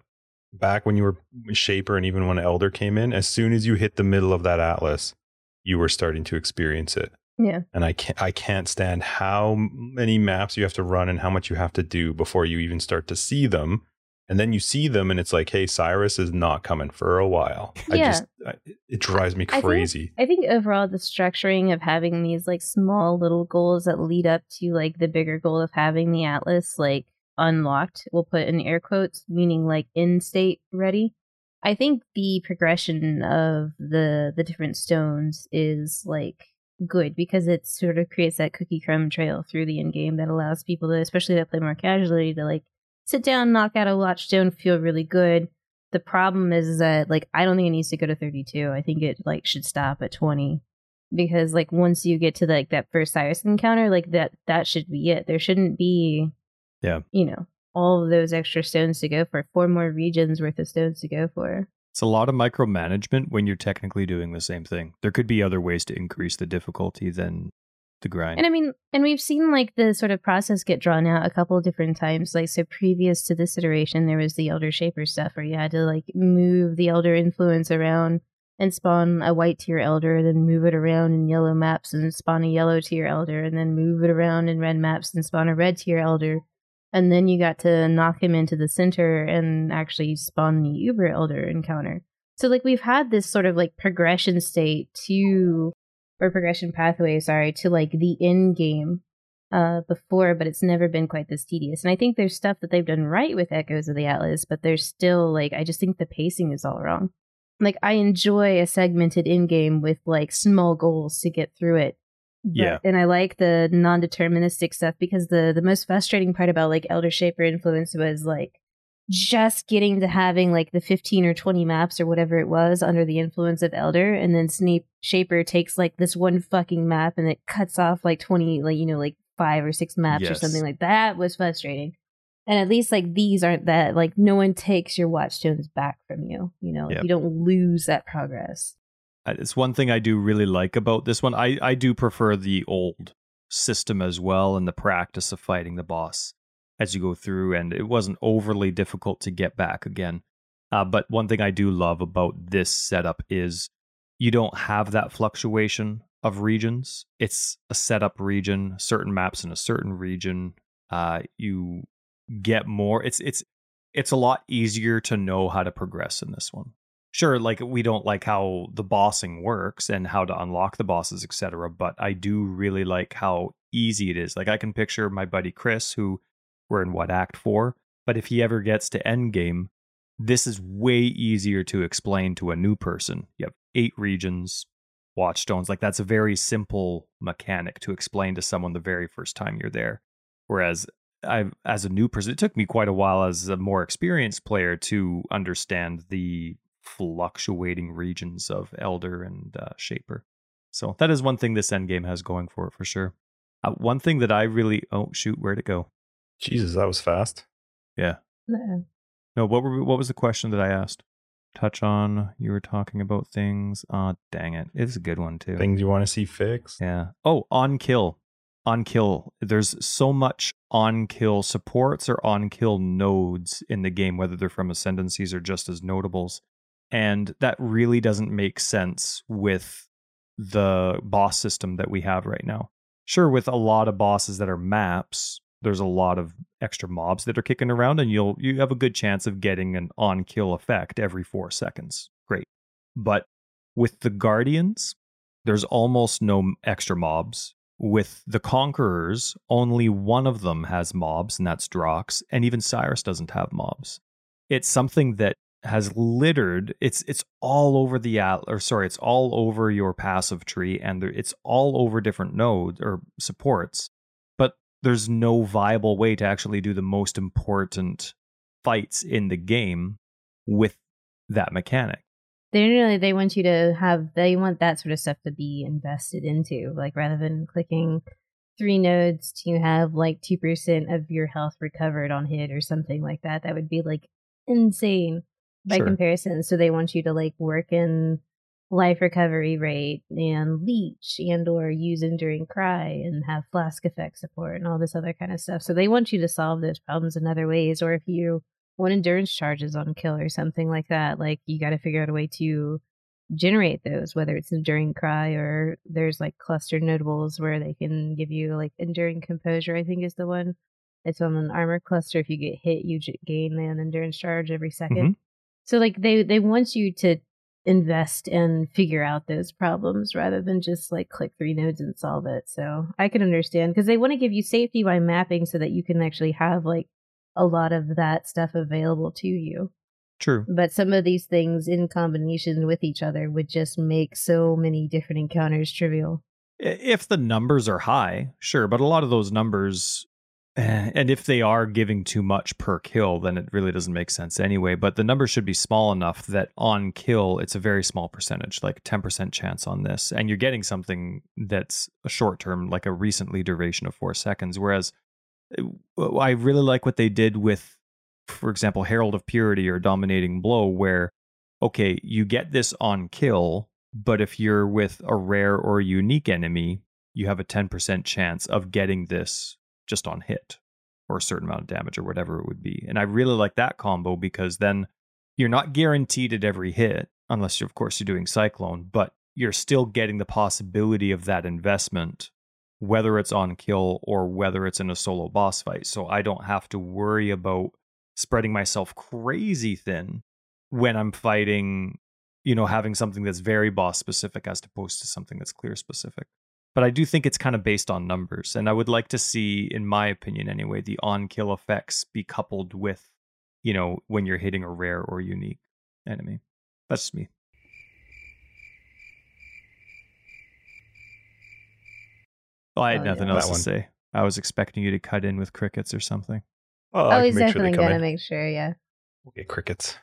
Speaker 1: Back when you were Shaper and even when Elder came in, as soon as you hit the middle of that atlas, you were starting to experience it.
Speaker 3: Yeah.
Speaker 1: And I can't I can't stand how many maps you have to run and how much you have to do before you even start to see them. And then you see them and it's like, hey, Sirus is not coming for a while. I
Speaker 3: Yeah.
Speaker 1: just I, it drives me
Speaker 3: I think-
Speaker 1: crazy.
Speaker 3: I think overall the structuring of having these like small little goals that lead up to like the bigger goal of having the atlas like unlocked, we'll put in air quotes, meaning like in state ready. I think the progression of the the different stones is like good because it sort of creates that cookie crumb trail through the end game that allows people to, especially that play more casually, to like sit down, knock out a watch stone, feel really good. The problem is that like I don't think it needs to go to 32. I think it like should stop at 20 because like once you get to like that first Sirus encounter, like that that should be it. There shouldn't be
Speaker 2: Yeah.
Speaker 3: you know, all of those extra stones to go for. Four more regions worth of stones to go for.
Speaker 2: It's a lot of micromanagement when you're technically doing the same thing. There could be other ways to increase the difficulty than the grind.
Speaker 3: And I mean, and we've seen like the sort of process get drawn out a couple of different times. Like, so previous to this iteration, there was the Elder Shaper stuff where you had to like move the Elder influence around and spawn a white tier Elder, then move it around in yellow maps and spawn a yellow tier Elder, and then move it around in red maps and spawn a red tier Elder. And then you got to knock him into the center and actually spawn the Uber Elder encounter. So, like, we've had this sort of like progression state to or progression pathway, sorry, to like the end game uh before, but it's never been quite this tedious. And I think there's stuff that they've done right with Echoes of the Atlas, but there's still like I just think the pacing is all wrong. Like I enjoy a segmented end game with like small goals to get through it. But-
Speaker 2: Yeah.
Speaker 3: And I like the non-deterministic stuff because the the most frustrating part about like Elder Shaper influence was like just getting to having like the 15 or 20 maps or whatever it was under the influence of Elder and then Snape Shaper takes like this one fucking map and it cuts off like 20 like you know like five or six maps or something like that was frustrating. And at least like these aren't that like no one takes your watchstones back from you, you know.
Speaker 2: Yep.
Speaker 3: You don't lose that progress.
Speaker 2: It's one thing I do really like about this one. I, I do prefer the old system as well and the practice of fighting the boss. as you go through, and it wasn't overly difficult to get back again. Uh, but one thing I do love about this setup is you don't have that fluctuation of regions. It's a setup region, certain maps in a certain region. Uh, you get more. It's it's it's a lot easier to know how to progress in this one. Sure, like we don't like how the bossing works and how to unlock the bosses, etc. But I do really like how easy it is. Like I can picture my buddy Chris, who we're in what act four, but if he ever gets to end game, this is way easier to explain to a new person. You have eight regions, watchstones. Like that's a very simple mechanic to explain to someone the very first time you're there. Whereas I, as a new person, it took me quite a while as a more experienced player to understand the fluctuating regions of Elder and uh, Shaper. So that is one thing this endgame has going for it for sure. Uh, one thing that I really oh shoot, where'd it go?
Speaker 1: Jesus, that was fast.
Speaker 2: Yeah.
Speaker 3: No.
Speaker 2: No, what were what was the question that I asked? Touch on. You were talking about things. Ah, oh, dang it! It's a good one too.
Speaker 1: Things you want to see fixed.
Speaker 2: Yeah. Oh, on kill, on kill. There's so much on kill supports or on kill nodes in the game, whether they're from ascendancies or just as notables, and that really doesn't make sense with the boss system that we have right now. Sure, with a lot of bosses that are maps, there's a lot of extra mobs that are kicking around and you'll you have a good chance of getting an on kill effect every 4 seconds. Great. But with the guardians, there's almost no extra mobs. With the conquerors, only one of them has mobs and that's Drox, and even Sirus doesn't have mobs. It's something that has littered it's it's all over the or sorry it's all over your passive tree and there, it's all over different nodes or supports but there's no viable way to actually do the most important fights in the game with that mechanic.
Speaker 3: They really they want you to have they want that sort of stuff to be invested into, like rather than clicking three nodes to have like two percent of your health recovered on hit or something like that. That would be like insane by sure. comparison. So they want you to like work in life recovery rate and leech and or use enduring cry and have flask effect support and all this other kind of stuff so they want you to solve those problems in other ways or if you want endurance charges on kill or something like that like you got to figure out a way to generate those whether it's enduring cry or there's like clustered notables where they can give you like enduring composure i think is the one it's on an armor cluster if you get hit you gain an endurance charge every 2nd mm-hmm. So like they they want you to invest and figure out those problems rather than just like click three nodes and solve it. So I can understand because they want to give you safety by mapping so that you can actually have like a lot of that stuff available to you.
Speaker 2: True.
Speaker 3: But some of these things in combination with each other would just make so many different encounters trivial.
Speaker 2: If the numbers are high, sure, but a lot of those numbers and if they are giving too much per kill, then it really doesn't make sense anyway. But the number should be small enough that on kill, it's a very small percentage, like 10% chance on this. And you're getting something that's a short term, like a recently duration of four seconds. Whereas eh, I really like what they did with, for example, Herald of Purity or Dominating Blow, where, okay, you get this on kill, but if you're with a rare or unique enemy, you have a 10% chance of getting this just on hit or a certain amount of damage or whatever it would be. And I really like that combo because then you're not guaranteed at every hit, unless, of course, you're doing Cyclone, but you're still getting the possibility of that investment, whether it's on kill or whether it's in a solo boss fight. So I don't have to worry about spreading myself crazy thin when I'm fighting, you know, having something that's very boss specific as opposed to something that's clear specific but I do think it's kind of based on numbers. And I would like to see, in my opinion anyway, the on kill effects be coupled with, you know, when you're hitting a rare or unique enemy. That's just me. Oh, I had oh, nothing yeah. else to say. I was expecting you to cut in with crickets or something.
Speaker 3: Oh, oh he's definitely sure gonna make sure. Yeah.
Speaker 1: We'll get crickets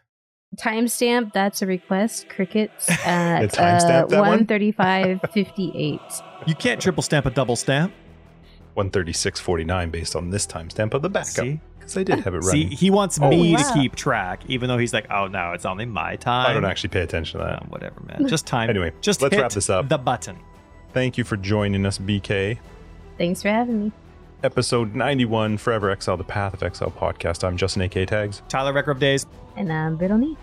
Speaker 3: timestamp that's a request. Crickets at uh, 135.58
Speaker 2: you can't triple stamp a double stamp.
Speaker 1: 136.49 based on this timestamp of the backup because i did have it running.
Speaker 2: See, he wants oh, me wow. to keep track even though he's like oh no it's only my time.
Speaker 1: I don't actually pay attention to that.
Speaker 2: Oh, whatever man. Just time.
Speaker 1: Anyway
Speaker 2: just
Speaker 1: let's wrap this up.
Speaker 2: the button.
Speaker 1: Thank you for joining us bk
Speaker 3: thanks for having me
Speaker 1: episode 91, Forever Exile, the Path of Exile podcast. I'm Justin A.K. Tags.
Speaker 2: Tyler Record of Days.
Speaker 3: And I'm Veronique.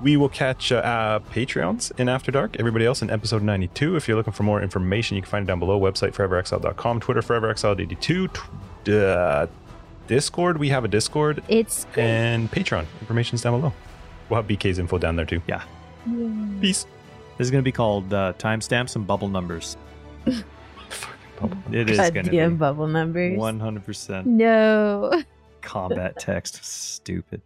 Speaker 1: We will catch uh, uh, Patreons in After Dark. Everybody else in episode 92. If you're looking for more information, you can find it down below. Website foreverexile.com, Twitter foreverexile82, t- uh, Discord. We have a Discord
Speaker 3: It's
Speaker 1: and Patreon. Information's down below. We'll have BK's info down there too.
Speaker 2: Yeah.
Speaker 1: Peace.
Speaker 2: This is going to be called uh, timestamps and bubble numbers. It is going to
Speaker 4: Goddamn
Speaker 2: be
Speaker 4: bubble numbers.
Speaker 2: 100%
Speaker 3: no.
Speaker 2: combat text. Stupid.